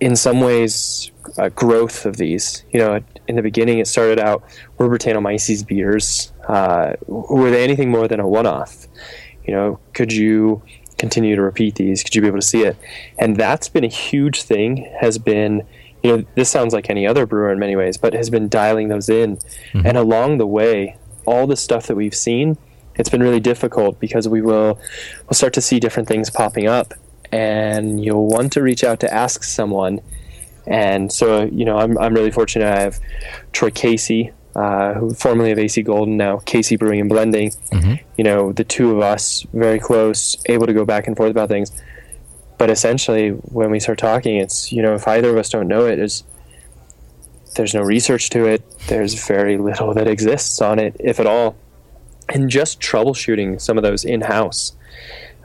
in some ways uh, growth of these. You know, in the beginning, it started out were Brettanomyces beers. Uh, were they anything more than a one-off? You know, could you continue to repeat these? Could you be able to see it? And that's been a huge thing. Has been, you know, this sounds like any other brewer in many ways, but has been dialing those in. And along the way, all the stuff that we've seen, it's been really difficult because we will we'll start to see different things popping up and you'll want to reach out to ask someone. And so, you know, I'm, I'm really fortunate. I have Troy Casey, uh, who formerly of AC Golden, now Casey Brewing and Blending. You know, the two of us very close, able to go back and forth about things. But essentially, when we start talking, it's you know, if either of us don't know it, is there's no research to it. There's very little that exists on it, if at all. And just troubleshooting some of those in house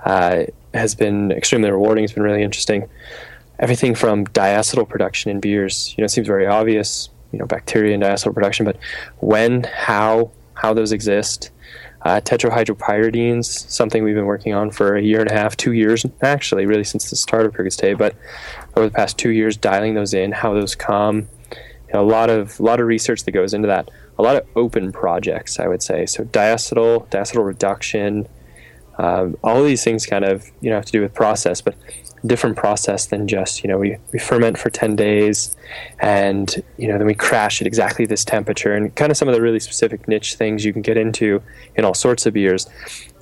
uh, has been extremely rewarding. It's been really interesting. Everything from diacetyl production in beers, you know, it seems very obvious, you know, bacteria and diacetyl production, but when, how, how those exist. Uh, tetrahydropyridines, something we've been working on for a year and a half, two years actually, really since the start of Crooked Stave, but over the past two years, dialing those in, how those come, you know, a lot of a lot of research that goes into that. A lot of open projects, I would say. So diacetyl, diacetyl reduction, um, all these things kind of you know have to do with process, but different process than just you know we, we ferment for 10 days and you know then we crash at exactly this temperature and kind of some of the really specific niche things you can get into in all sorts of beers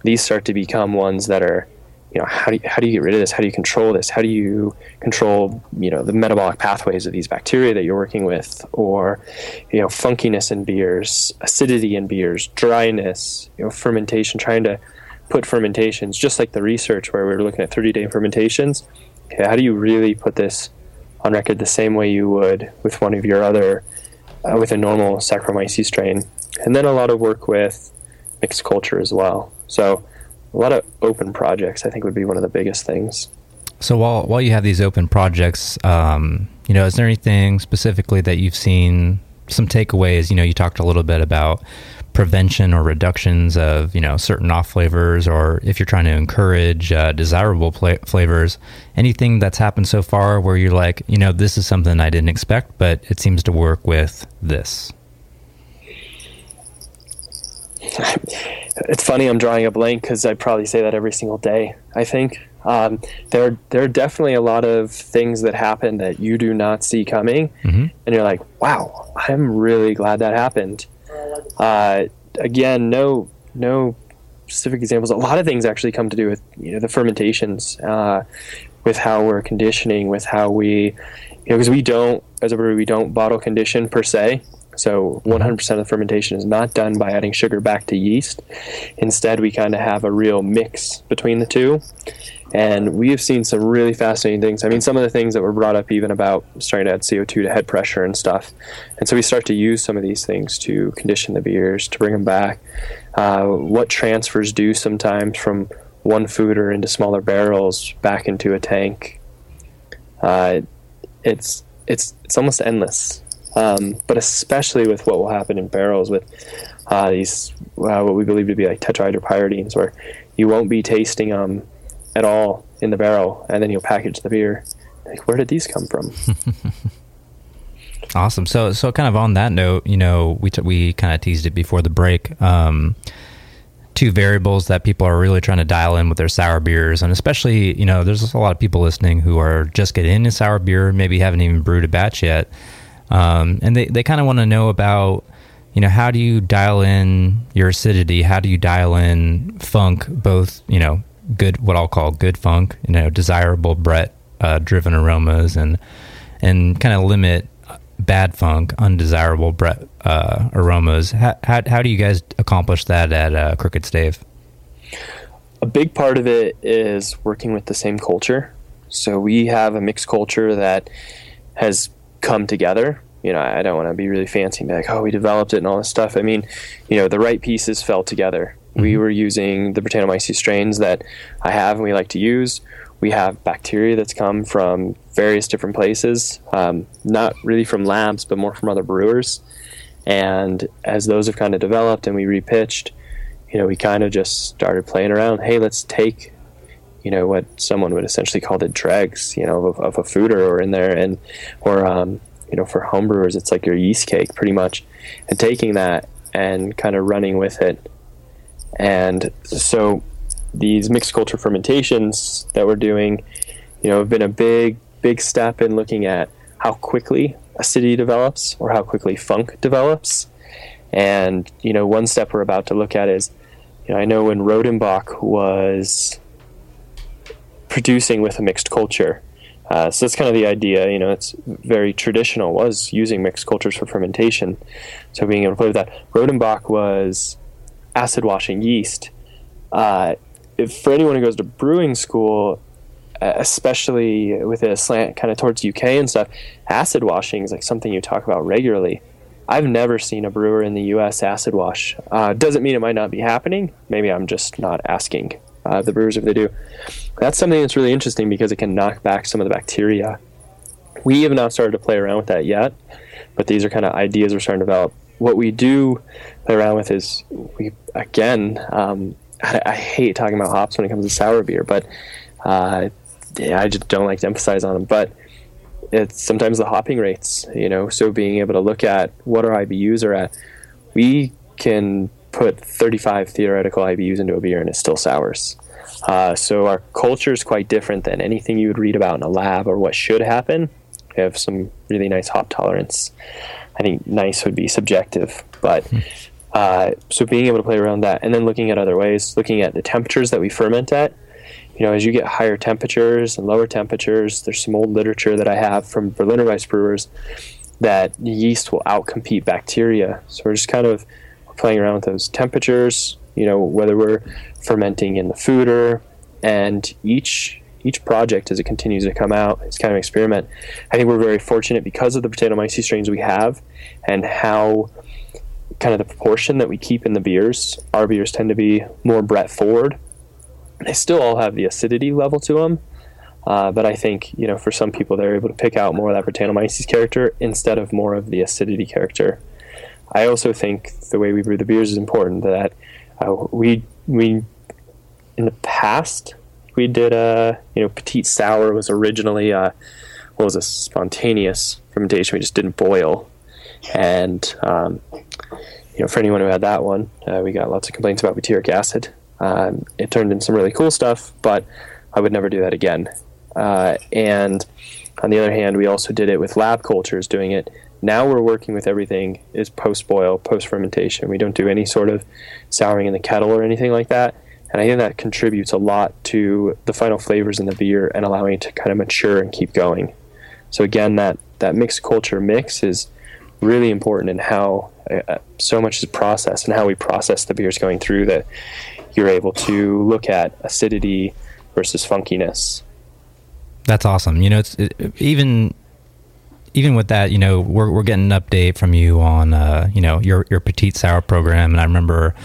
these start to become ones that are you know how do you, how do you get rid of this? How do you control this? How do you control you know the metabolic pathways of these bacteria that you're working with or you know funkiness in beers acidity in beers dryness you know fermentation trying to put fermentations just like the research where we were looking at 30 day fermentations okay, how do you really put this on record the same way you would with one of your other, uh, with a normal Saccharomyces strain? And then a lot of work with mixed culture as well. So a lot of open projects, I think, would be one of the biggest things. So while while you have these open projects, um, you know, is there anything specifically that you've seen some takeaways? You know, you talked a little bit about prevention or reductions of you know certain off flavors, or if you're trying to encourage uh, desirable pla- flavors. Anything that's happened so far where you're like, you know, this is something I didn't expect, but it seems to work with this. it's funny I'm drawing a blank because I probably say that every single day. I think um, there there are definitely a lot of things that happen that you do not see coming, Mhm. and you're like, "Wow, I'm really glad that happened." Uh, again, no no specific examples. A lot of things actually come to do with you know the fermentations, uh, with how we're conditioning, with how we, you know, because we don't as a brewery we don't bottle condition per se. So 100% of the fermentation is not done by adding sugar back to yeast. Instead, we kind of have a real mix between the two. And we have seen some really fascinating things. I mean, some of the things that were brought up even about starting to add CO2 to head pressure and stuff. And so we start to use some of these things to condition the beers, to bring them back. Uh, what transfers do sometimes from one foeder into smaller barrels back into a tank. Uh, it's it's it's almost endless. Um, but especially with what will happen in barrels with uh, these uh, what we believe to be like tetrahydropyridines, where you won't be tasting them at all in the barrel, and then you'll package the beer. Like, where did these come from? Awesome. So, so kind of on that note, you know, we t- we kind of teased it before the break. Um, two variables that people are really trying to dial in with their sour beers, and especially, you know, there's a lot of people listening who are just getting into sour beer, maybe haven't even brewed a batch yet, um, and they they kind of want to know about, you know, how do you dial in your acidity? How do you dial in funk? Both, you know, good what I'll call good funk, you know, desirable Brett uh, driven aromas, and and kind of limit bad funk, undesirable Brett uh, aromas. How, how, how do you guys accomplish that at uh, Crooked Stave? a big part of it is working with the same culture. So we have a mixed culture that has come together. You know, I don't want to be really fancy and be like, oh, we developed it and all this stuff. I mean, you know, the right pieces fell together. We were using the Brettanomyces strains that I have and we like to use. We have bacteria that's come from various different places, um, not really from labs, but more from other brewers. And as those have kind of developed and we repitched, you know, we kind of just started playing around. Hey, let's take, you know, what someone would essentially call the dregs, you know, of, of a foeder or in there, and or um, you know, for homebrewers, it's like your yeast cake, pretty much, and taking that and kind of running with it. And so, these mixed culture fermentations that we're doing, you know, have been a big, big step in looking at how quickly acidity develops or how quickly funk develops. And you know, one step we're about to look at is, you know, I know when Rodenbach was producing with a mixed culture. Uh, so that's kind of the idea. You know, it's very traditional. Was using mixed cultures for fermentation. So being able to play with that. Rodenbach was acid washing yeast. Uh, for anyone who goes to brewing school, uh, especially with a slant kind of towards UK and stuff, acid washing is like something you talk about regularly. I've never seen a brewer in the U.S. acid wash. Uh, doesn't mean it might not be happening. Maybe I'm just not asking uh, the brewers if they do. That's something that's really interesting because it can knock back some of the bacteria. We have not started to play around with that yet, but these are kind of ideas we're starting to develop. What we do play around with is we again. Um, I, I hate talking about hops when it comes to sour beer, but uh, I just don't like to emphasize on them. But it's sometimes the hopping rates, you know. So being able to look at what our IBUs are at, we can put 35 theoretical IBUs into a beer and it still sours. Uh, so our culture is quite different than anything you would read about in a lab or what should happen. We have some really nice hop tolerance. I think nice would be subjective, but uh, so being able to play around that and then looking at other ways, looking at the temperatures that we ferment at. You know, as you get higher temperatures and lower temperatures, there's some old literature that I have from Berliner Weiss brewers that yeast will outcompete bacteria. So we're just kind of playing around with those temperatures. You know, whether we're fermenting in the foeder, and each each project as it continues to come out, it's kind of an experiment. I think we're very fortunate because of the Brettanomyces strains we have and how kind of the proportion that we keep in the beers. Our beers tend to be more Brett forward. They still all have the acidity level to them, uh, but I think you know for some people they're able to pick out more of that Brettanomyces character instead of more of the acidity character. I also think the way we brew the beers is important. That uh, we we in the past we did a you know petite sour was originally uh what was a spontaneous fermentation. We just didn't boil, and um, you know for anyone who had that one, uh, we got lots of complaints about butyric acid. Um, it turned in some really cool stuff, but I would never do that again. Uh, and on the other hand, we also did it with lab cultures, doing it. Now we're working with everything is post boil, post fermentation. We don't do any sort of souring in the kettle or anything like that. And I think that contributes a lot to the final flavors in the beer and allowing it to kind of mature and keep going. So again, that that mixed culture mix is really important in how uh, so much is processed and how we process the beers going through that you're able to look at acidity versus funkiness. That's awesome. You know, it's it, even even with that, you know, we're we're getting an update from you on uh, you know your your petite sour program, and I remember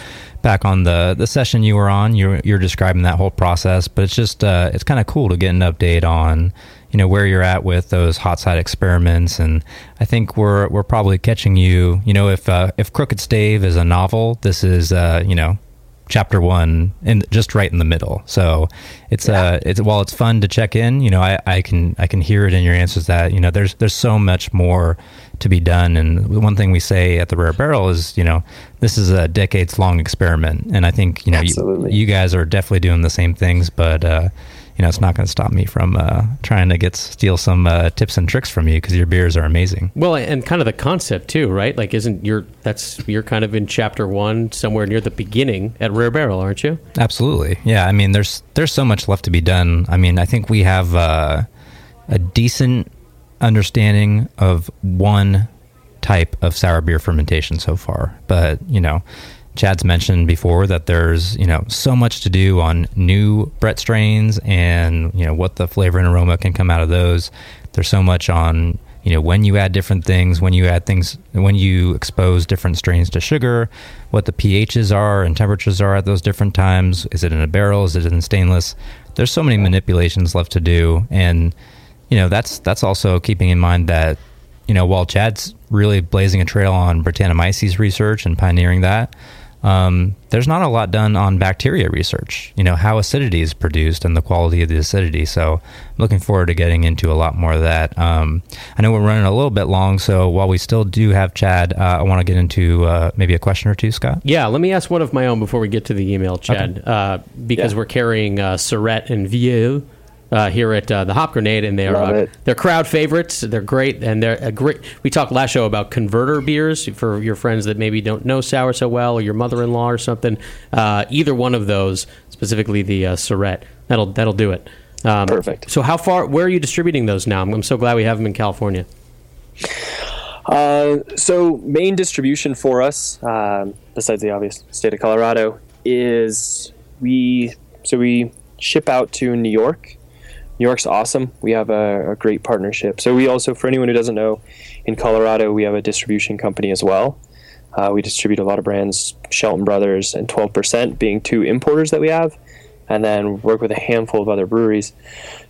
back on the the session you were on, you're you're describing that whole process. But it's just uh, it's kind of cool to get an update on you know where you're at with those hot side experiments, and I think we're we're probably catching you. You know, if uh, if Crooked Stave is a novel, this is uh, you know chapter one and just right in the middle. So it's uh it's while it's fun to check in you know I, I can i can hear it in your answers that you know there's there's so much more to be done. And one thing we say at the rare barrel is you know this is a decades long experiment. And i think you know you, you guys are definitely doing the same things. But uh you know it's not going to stop me from uh trying to get steal some uh tips and tricks from you because your beers are amazing Well, and kind of the concept too, right? Like, isn't your that's you're kind of in chapter one, somewhere near the beginning at Rare Barrel, aren't you? Absolutely. Yeah. I mean, there's there's so much left to be done. I mean, I think we have uh, a decent understanding of one type of sour beer fermentation so far, but you know, Chad's mentioned before that there's you know so much to do on new Brett strains and you know what the flavor and aroma can come out of those. There's so much on you know when you add different things, when you add things, when you expose different strains to sugar, what the pHs are and temperatures are at those different times. Is it in a barrel? Is it in stainless? There's so many manipulations left to do, and you know that's that's also keeping in mind that you know while Chad's really blazing a trail on Brettanomyces research and pioneering that, um, there's not a lot done on bacteria research. You know how acidity is produced and the quality of the acidity. So I'm looking forward to getting into a lot more of that. Um, I know we're running a little bit long, so while we still do have Chad, uh, I want to get into uh, maybe a question or two, Scott. Yeah, let me ask one of my own before we get to the email, Chad, uh, because Yeah. we're carrying uh, and Vieux uh, here at uh, the Hop Grenade, and they're uh, they're crowd favorites. They're great, and they're a great. We talked last show about converter beers for your friends that maybe don't know sour so well, or your mother-in-law or something. Uh, either one of those, specifically the uh, Surette, that'll that'll do it. Um, Perfect. So, how far? Where are you distributing those now? I'm, I'm so glad we have them in California. Uh, so main distribution for us, um, besides the obvious state of Colorado, is we so we ship out to New York. New York's awesome. We have a, a great partnership. So we also, for anyone who doesn't know, in Colorado we have a distribution company as well. Uh, we distribute a lot of brands, Shelton Brothers and 12% being two importers that we have, and then work with a handful of other breweries.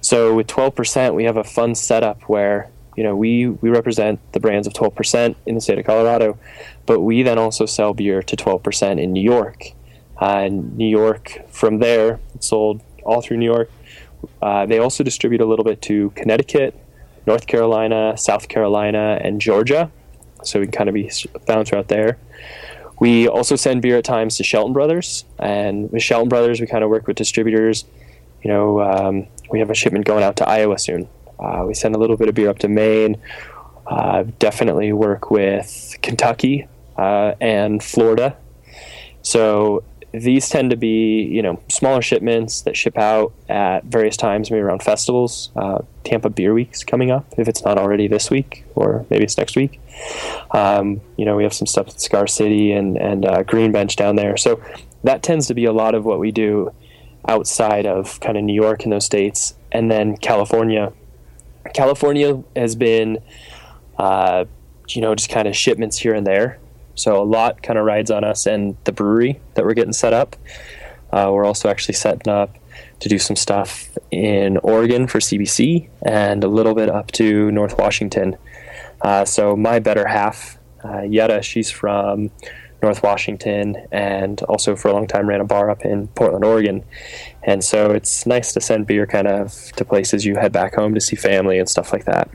So with 12%, we have a fun setup where you know we we represent the brands of 12% in the state of Colorado, but we then also sell beer to 12% in New York. Uh, and New York, from there, it's sold all through New York. Uh, they also distribute a little bit to Connecticut, North Carolina, South Carolina, and Georgia. So we can kind of be found throughout there. We also send beer at times to Shelton Brothers, and with Shelton Brothers, we kind of work with distributors. You know, um, we have a shipment going out to Iowa soon. Uh, we send a little bit of beer up to Maine. Uh, definitely work with Kentucky uh, and Florida. So these tend to be, you know, smaller shipments that ship out at various times, maybe around festivals. Uh, Tampa Beer Week's coming up, if it's not already this week, or maybe it's next week. Um, you know, we have some stuff at Cigar City and and uh, Green Bench down there. So that tends to be a lot of what we do. outside of kind of New York and those states, and then California. California has been, uh, you know, just kind of shipments here and there. So a lot kind of rides on us and the brewery that we're getting set up. Uh, we're also actually setting up to do some stuff in Oregon for CBC and a little bit up to North Washington. Uh, so my better half, uh, Yetta, she's from North Washington and also for a long time ran a bar up in Portland, Oregon. And so it's nice to send beer kind of to places you head back home to see family and stuff like that.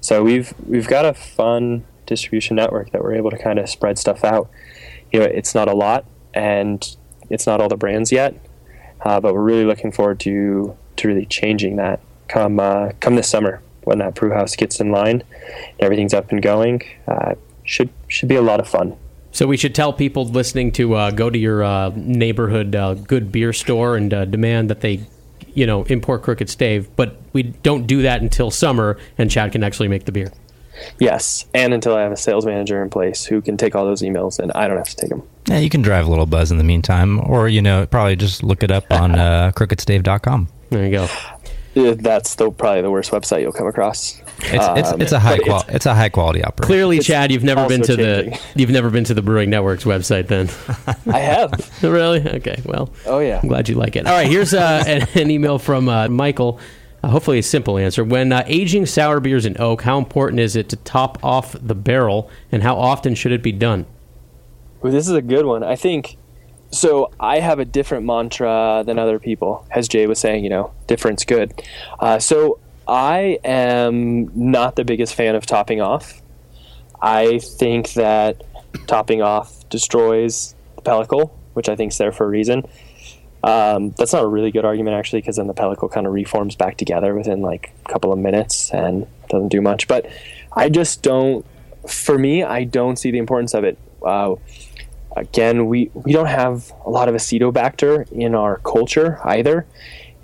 So we've we've got a fun distribution network that we're able to kind of spread stuff out. You know, it's not a lot and it's not all the brands yet, uh, but we're really looking forward to to really changing that come uh, come this summer when that brew house gets in line and everything's up and going. Uh, should should be a lot of fun. So we should tell people listening to uh, go to your uh, neighborhood uh, good beer store and uh, demand that they, you know, import Crooked Stave. But we don't do that until summer, and Chad can actually make the beer. Yes, and until I have a sales manager in place who can take all those emails and I don't have to take them. Yeah, you can drive a little buzz in the meantime, or you know, probably just look it up on uh, crookedstave.com. There you go. Uh, That's the, probably the worst website you'll come across. It's it's, Um, it's a high but qual- it's, a high quality operation. Clearly, It's Chad, you've never been also to the you've never been to the Brewing Network's website. Then, I have. really? Okay. Well, Oh yeah. I'm glad you like it. All right, here's uh, an, an email from uh, Michael. Uh, hopefully, a simple answer. When uh, aging sour beers in oak, how important is it to top off the barrel, and how often should it be done? Well, this is a good one. I think so. I have a different mantra than other people, as Jay was saying. You know, difference good. Uh, so I am not the biggest fan of topping off. I think that topping off destroys the pellicle, which I think is there for a reason. Um, that's not a really good argument actually, because then the pellicle kind of reforms back together within like a couple of minutes and doesn't do much. But I just don't. For me, I don't see the importance of it. Uh, again, we we don't have a lot of acetobacter in our culture either.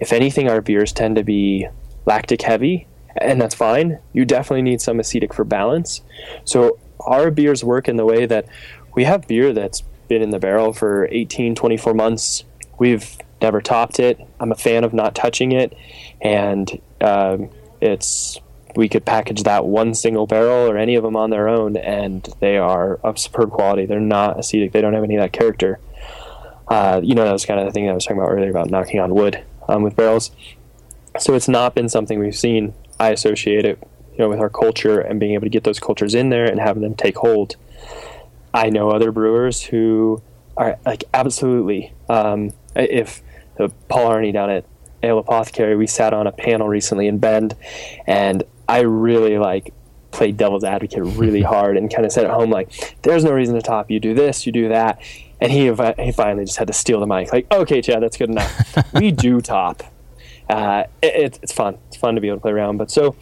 If anything, our beers tend to be lactic heavy, and that's fine. You definitely need some acetic for balance. So our beers work in the way that we have beer that's been in the barrel for 18, 24 months. We've never topped it. I'm a fan of not touching it, and um, it's we could package that one single barrel or any of them on their own, and they are of superb quality. They're not acetic. They don't have any of that character. Uh, you know, that was kind of the thing I was talking about earlier about knocking on wood um, with barrels. So it's not been something we've seen. I associate it, you know, with our culture and being able to get those cultures in there and having them take hold. I know other brewers who are like absolutely. Um, if uh, Paul Arney down at Ale Apothecary, we sat on a panel recently in Bend, and I really like played devil's advocate really hard and kind of said at home like, "There's no reason to top. You do this, you do that," and he he finally just had to steal the mic. Like, "Okay, Chad, that's good enough. we do top. Uh, it, it, it's fun. It's fun to be able to play around. But so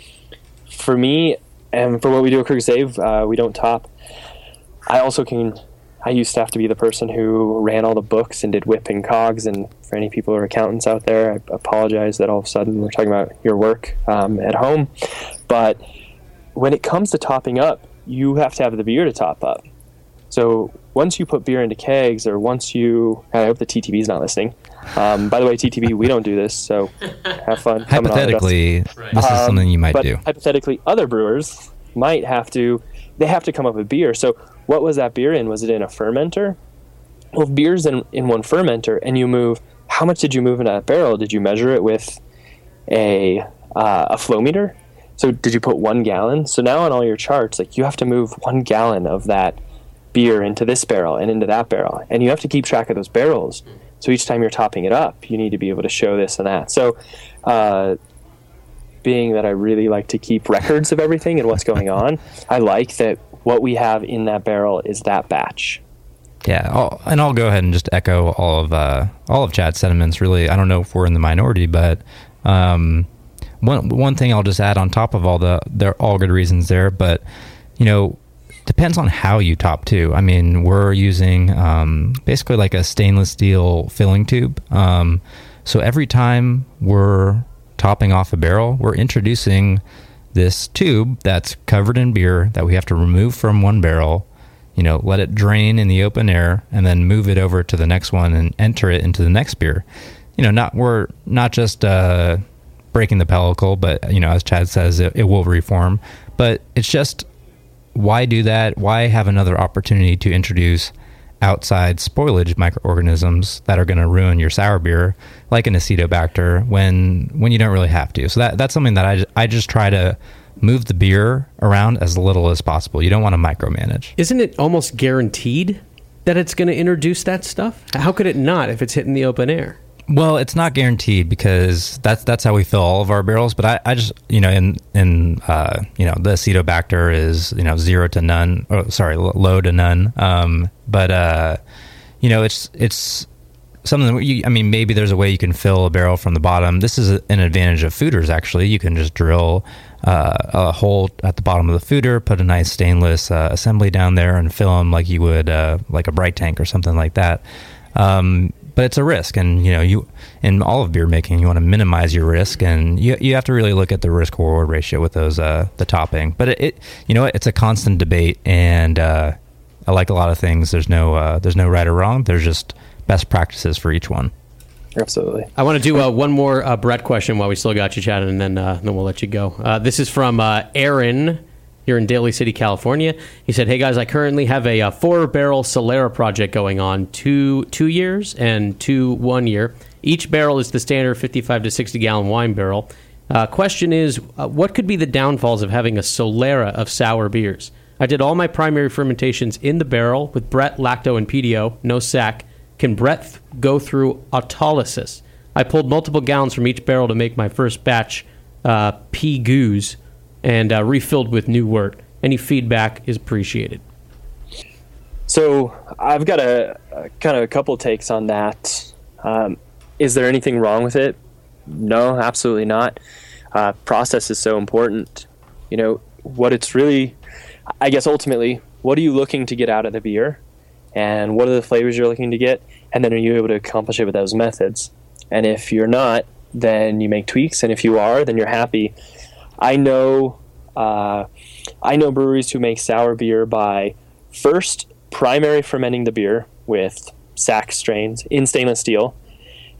for me and for what we do at Crooked Stave, uh, we don't top. I also can. I used to have to be the person who ran all the books and did WIP and COGS. And for any people who are accountants out there, I apologize that all of a sudden we're talking about your work um, at home. But when it comes to topping up, you have to have the beer to top up. So once you put beer into kegs, or once you, I hope the TTB is not listening. Um, by the way, TTB, we don't do this, so have fun. Hypothetically, this is Um, something you might but do. Hypothetically, other brewers might have to. They have to come up with beer. So, what was that beer in? Was it in a fermenter? Well, beer's in in one fermenter, and you move. How much did you move in that barrel? Did you measure it with a uh, a flow meter? So, did you put one gallon? So now on all your charts, like you have to move one gallon of that beer into this barrel and into that barrel, and you have to keep track of those barrels. So each time you're topping it up, you need to be able to show this and that. So, uh, being that I really like to keep records of everything and what's going on, I like that what we have in that barrel is that batch. Yeah, I'll, and I'll go ahead and just echo all of uh, all of Chad's sentiments. Really, I don't know if we're in the minority, but um, one one thing I'll just add on top of all the they're all good reasons there, but you know, depends on how you top too. I mean, we're using um, basically like a stainless steel filling tube. Um, so every time we're topping off a barrel, we're introducing this tube that's covered in beer that we have to remove from one barrel you know, let it drain in the open air and then move it over to the next one and enter it into the next beer. you know, not we're not just uh, breaking the pellicle, but you know, as Chad says, it, it will reform. But it's just why do that? Why have another opportunity to introduce outside spoilage microorganisms that are going to ruin your sour beer, like an acetobacter, when when you don't really have to? So that that's something that I I just try to move the beer around as little as possible. You don't want to micromanage. Isn't it almost guaranteed that it's going to introduce that stuff? How could it not if it's hitting the open air? Well, it's not guaranteed because that's that's how we fill all of our barrels. But I, I just you know in in uh, you know the acetobacter is you know zero to none. Or, sorry, low to none. Um, but uh, you know it's it's something. You, I mean, maybe there's a way you can fill a barrel from the bottom. This is an advantage of foeders. Actually, you can just drill uh, a hole at the bottom of the foeder, put a nice stainless uh, assembly down there, and fill them like you would uh, like a bright tank or something like that. Um, but it's a risk, and you know, you in all of beer making, you want to minimize your risk, and you you have to really look at the risk reward ratio with those uh, the topping. But it, it, you know, what, it's a constant debate, and uh, I like a lot of things. There's no uh, there's no right or wrong. There's just best practices for each one. Absolutely. I want to do uh, one more uh, Brett question while we still got you chatting, and then uh, then we'll let you go. Uh, this is from uh, Aaron here in Daly City, California. He said, "Hey guys, I currently have a, uh four barrel Solera project going on, two two years and two one year. Each barrel is the standard 55 to 60 gallon wine barrel. Uh, question is, uh, what could be the downfalls of having a Solera of sour beers? I did all my primary fermentations in the barrel with Brett, Lacto, and Pedio, no sac. Can Brett go through autolysis? I pulled multiple gallons from each barrel to make my first batch uh, P goose and uh, refilled with new wort. Any feedback is appreciated. So I've got a, a kind of a couple takes on that. Um, is there anything wrong with it? No, absolutely not. Uh, process is so important. You know what it's really. I guess ultimately, what are you looking to get out of the beer, and what are the flavors you're looking to get, and then are you able to accomplish it with those methods? And if you're not, then you make tweaks, and if you are, then you're happy. I know, uh, I know breweries who make sour beer by first primary fermenting the beer with sack strains in stainless steel.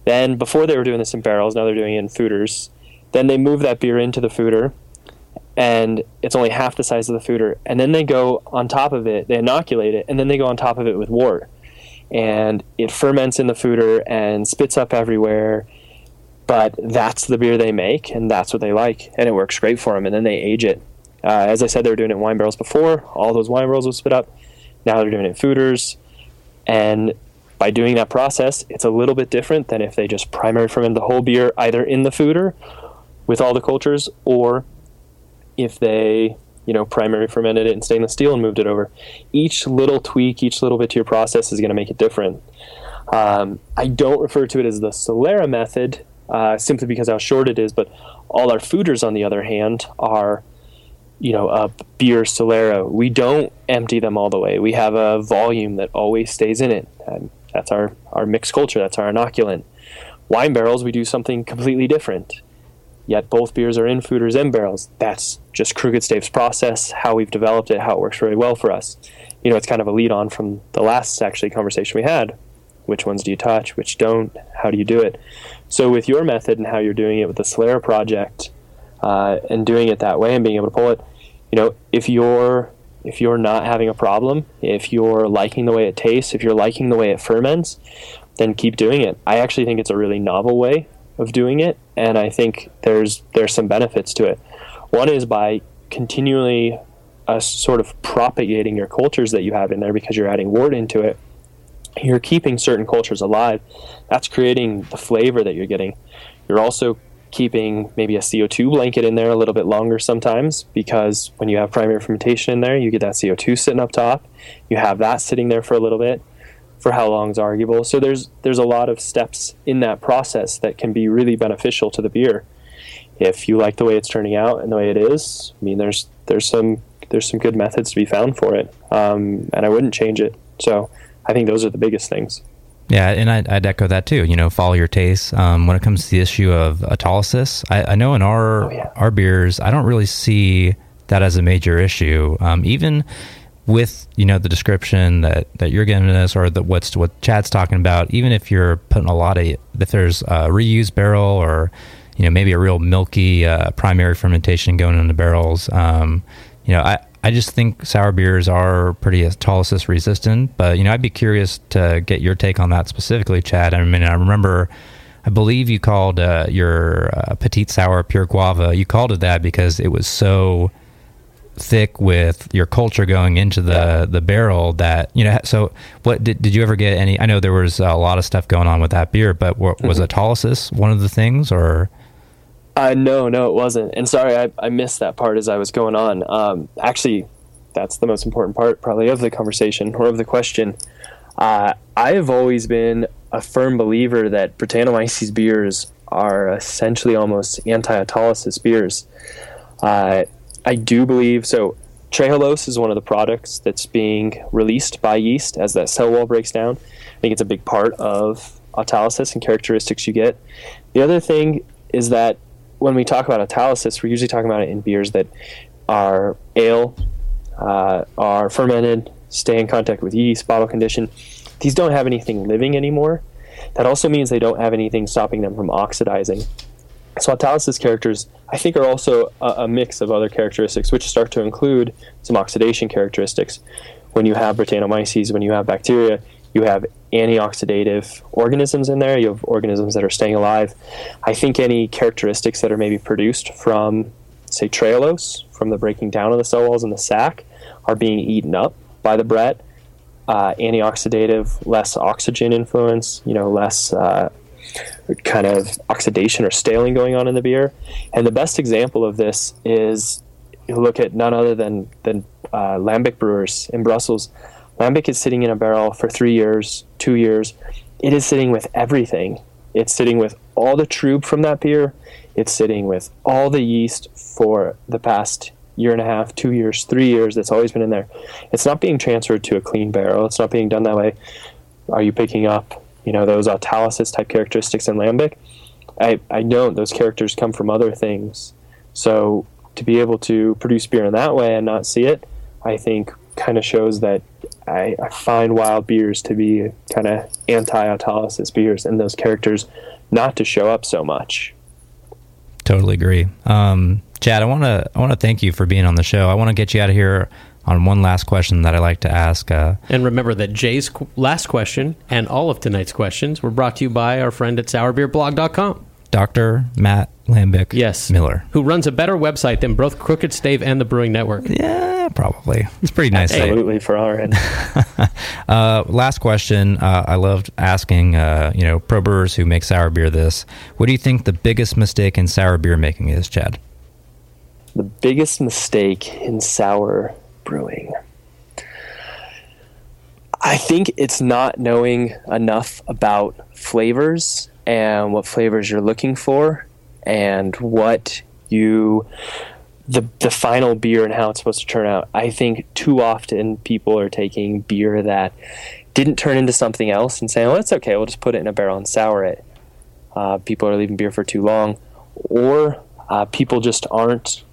Then, before they were doing this in barrels, now they're doing it in foeders. Then they move that beer into the foeder, and it's only half the size of the foeder. And then they go on top of it, they inoculate it, and then they go on top of it with wort. And it ferments in the foeder and spits up everywhere. But that's the beer they make, and that's what they like, and it works great for them. And then they age it. Uh, as I said, they were doing it in wine barrels before. All those wine barrels would spit up. Now they're doing it in foeders, and by doing that process, it's a little bit different than if they just primary ferment the whole beer either in the foeder with all the cultures, or if they you know primary fermented it in stainless steel and moved it over. Each little tweak, each little bit to your process is going to make it different. Um, I don't refer to it as the Solera method uh, simply because how short it is, but all our foeders, on the other hand, are you know a beer Solera. We don't empty them all the way. We have a volume that always stays in it. And that's our our mixed culture. That's our inoculant. Wine barrels, we do something completely different. Yet both beers are in foeders and barrels. That's just Crooked Stave's process, how we've developed it, how it works really well for us. You know, it's kind of a lead on from the last actually conversation we had. Which ones do you touch? Which don't? How do you do it? So with your method and how you're doing it with the Solera project, uh, and doing it that way and being able to pull it, you know, if you're if you're not having a problem, if you're liking the way it tastes, if you're liking the way it ferments, then keep doing it. I actually think it's a really novel way of doing it, and I think there's there's some benefits to it. One is by continually uh, sort of propagating your cultures that you have in there because you're adding wort into it. You're keeping certain cultures alive. That's creating the flavor that you're getting. You're also keeping maybe a CO2 blanket in there a little bit longer sometimes because when you have primary fermentation in there, you get that CO2 sitting up top. You have that sitting there for a little bit. For how long is arguable. So there's there's a lot of steps in that process that can be really beneficial to the beer. If you like the way it's turning out and the way it is, I mean, there's there's some there's some good methods to be found for it, um, and I wouldn't change it. So I think those are the biggest things. Yeah, and I'd, I'd echo that too. You know, follow your taste. Um, when it comes to the issue of autolysis, I, I know in our Oh, yeah. our beers, I don't really see that as a major issue. Um, even with you know the description that that you're giving us or the what's what Chad's talking about, even if you're putting a lot of if there's a reused barrel or you know maybe a real milky uh, primary fermentation going in the barrels, um, you know I. I just think sour beers are pretty autolysis resistant, but you know I'd be curious to get your take on that specifically, Chad. I mean, I remember, I believe you called uh, your uh, petite sour pure guava. You called it that because it was so thick with your culture going into the the barrel that you know so what did, did you ever get any i know there was a lot of stuff going on with that beer but wa- was autolysis one of the things or Uh, no, no, it wasn't. And sorry, I, I missed that part as I was going on. Um, actually, that's the most important part, probably, of the conversation or of the question. Uh, I have always been a firm believer that Brettanomyces beers are essentially almost anti-autolysis beers. Uh, I do believe so. Trehalose is one of the products that's being released by yeast as that cell wall breaks down. I think it's a big part of autolysis and characteristics you get. The other thing is that when we talk about autolysis, we're usually talking about it in beers that are ale, uh, are fermented, stay in contact with yeast, bottle condition. These don't have anything living anymore. That also means they don't have anything stopping them from oxidizing. So autolysis characters, I think, are also a, a mix of other characteristics, which start to include some oxidation characteristics. When you have Brettanomyces, when you have bacteria, you have antioxidative organisms in there. You have organisms that are staying alive. I think any characteristics that are maybe produced from, say, trehalose, from the breaking down of the cell walls in the sac, are being eaten up by the Brett. Uh, antioxidative, less oxygen influence, you know, less uh, kind of oxidation or staling going on in the beer. And the best example of this is you look at none other than than uh, Lambic brewers in Brussels. Lambic is sitting in a barrel for three years, two years. It is sitting with everything. It's sitting with all the trub from that beer. It's sitting with all the yeast for the past year and a half, two years, three years. That's always been in there. It's not being transferred to a clean barrel. It's not being done that way. Are you picking up, you know, those autolysis type characteristics in lambic? I I don't. those characters come from other things. So to be able to produce beer in that way and not see it, I think kind of shows that I, I find wild beers to be kind of anti-autolysis beers and those characters not to show up so much. Totally agree. Um, Chad, I want to I want to thank you for being on the show. I want to get you out of here on one last question that I like to ask. Uh, And remember that Jay's qu- last question and all of tonight's questions were brought to you by our friend at sourbeerblog.com. Dr. Matt Lambic Yes. Miller. Who runs a better website than both Crooked Stave and the Brewing Network. Yeah, probably. It's pretty nice. site. Absolutely for our end. Uh, last question. Uh, I loved asking, uh, you know, pro brewers who make sour beer this. What do you think the biggest mistake in sour beer making is, Chad? the biggest mistake in sour brewing. I think it's not knowing enough about flavors and what flavors you're looking for and what you the the final beer and how it's supposed to turn out. I think too often people are taking beer that didn't turn into something else and saying, "Oh, it's okay. We'll just put it in a barrel and sour it." Uh, people are leaving beer for too long, or uh, people just aren't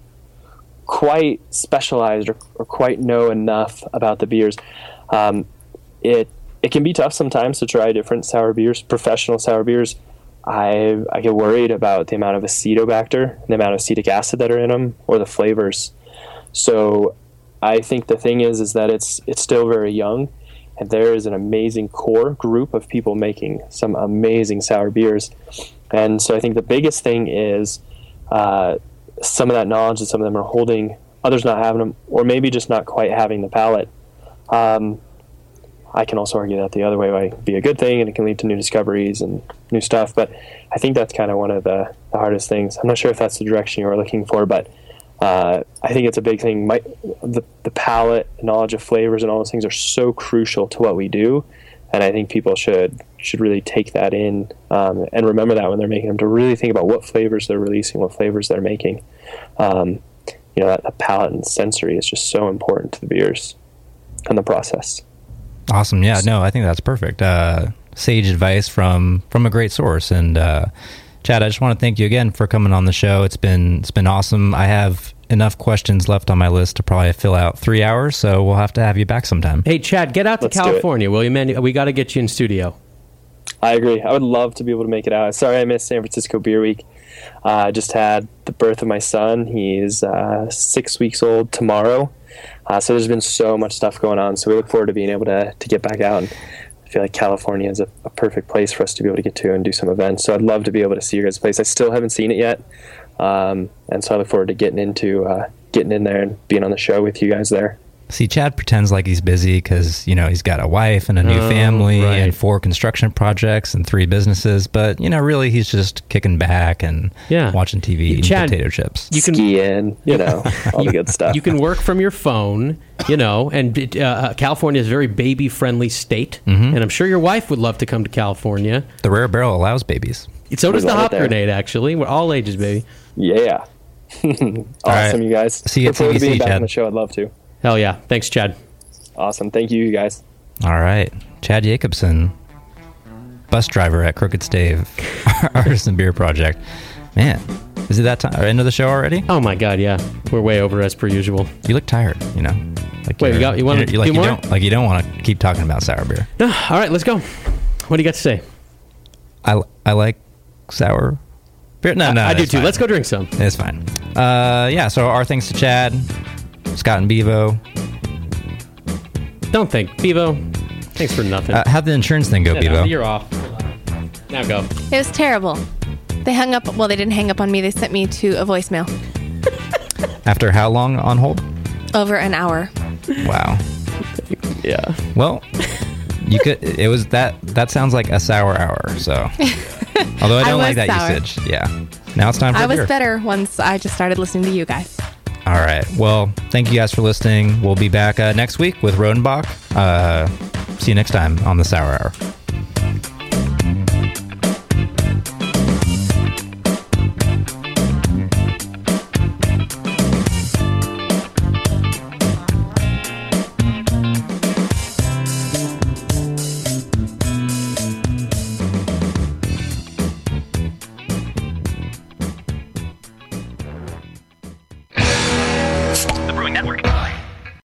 quite specialized or, or quite know enough about the beers. Um, it it can be tough sometimes to try different sour beers, professional sour beers. I I get worried about the amount of acetobacter, the amount of acetic acid that are in them, or the flavors. So I think the thing is is that it's it's still very young, and there is an amazing core group of people making some amazing sour beers. And so I think the biggest thing is uh, some of that knowledge that some of them are holding, others not having them, or maybe just not quite having the palate. Um, I can also argue that the other way might be a good thing and it can lead to new discoveries and new stuff. But I think that's kind of one of the, the hardest things. I'm not sure if that's the direction you were looking for, but uh, I think it's a big thing. My, the, the palate, knowledge of flavors, and all those things are so crucial to what we do. And I think people should should really take that in um, and remember that when they're making them to really think about what flavors they're releasing, what flavors they're making. Um, you know, that, that palate and sensory is just so important to the beers and the process. Awesome. Yeah, no, I think that's perfect. Uh, sage advice from from a great source, and uh, Chad, I just want to thank you again for coming on the show. It's been it's been awesome. I have enough questions left on my list to probably fill out three hours, so we'll have to have you back sometime. Hey, Chad, get out to Let's. California, will you, man? We got to get you in studio. I agree. I would love to be able to make it out. Sorry I missed San Francisco Beer Week. Uh, I just had the birth of my son. He's uh, six weeks old tomorrow. Uh, so there's been so much stuff going on. So we look forward to being able to, to get back out. And I feel like California is a, a perfect place for us to be able to get to and do some events. So I'd love to be able to see your guys' place. I still haven't seen it yet. Um, and so I look forward to getting into uh, getting in there and being on the show with you guys there. See, Chad pretends like he's busy because you know he's got a wife and a new Oh, family right. and four construction projects and three businesses, but you know, really, he's just kicking back and Yeah. watching TV, eating Chad, potato chips. You can Skiing, you know, all the good stuff. you can work from your phone, you know, and uh, uh, California is a very baby friendly state, Mm-hmm. and I'm sure your wife would love to come to California. the rare barrel allows babies. So does the love hop grenade. Actually, we're all ages, baby. Yeah. awesome, right. you guys. See you at Look forward to being back Chad. on the show. I'd love to. Hell yeah! Thanks, Chad. Awesome. Thank you, you guys. All right, Chad Yakobson, bus driver at Crooked Stave Artisan Beer Project. Man, is it that time? Or end of the show already? Oh my God, yeah, we're way over as per usual. You look tired. You know. Like Wait, you're- got- you wanna like do you more? don't like you don't want to keep talking about sour beer. No, all right, let's go. What do you got to say? I I like sour beer. No, no, I do too. fine. Let's go drink some. It's fine. Uh, yeah. So our thanks to Chad, Scott, and Bevo. Don't think, Bevo. Thanks for nothing. Uh, how'd the insurance thing go, Yeah, Bevo? no, you're off. Now go. It was terrible. They hung up. Well, they didn't hang up on me. They sent me to a voicemail. After how long on hold? Over an hour. Wow. Yeah. Well, you could. It was that. That sounds like a sour hour. So, although I I don't like that sour. usage. Yeah. Now it's time for I a was beer. better once I just started listening to you guys. All right. Well, thank you guys for listening. We'll be back uh, next week with Rodenbach. Uh, see you next time on the Sour Hour.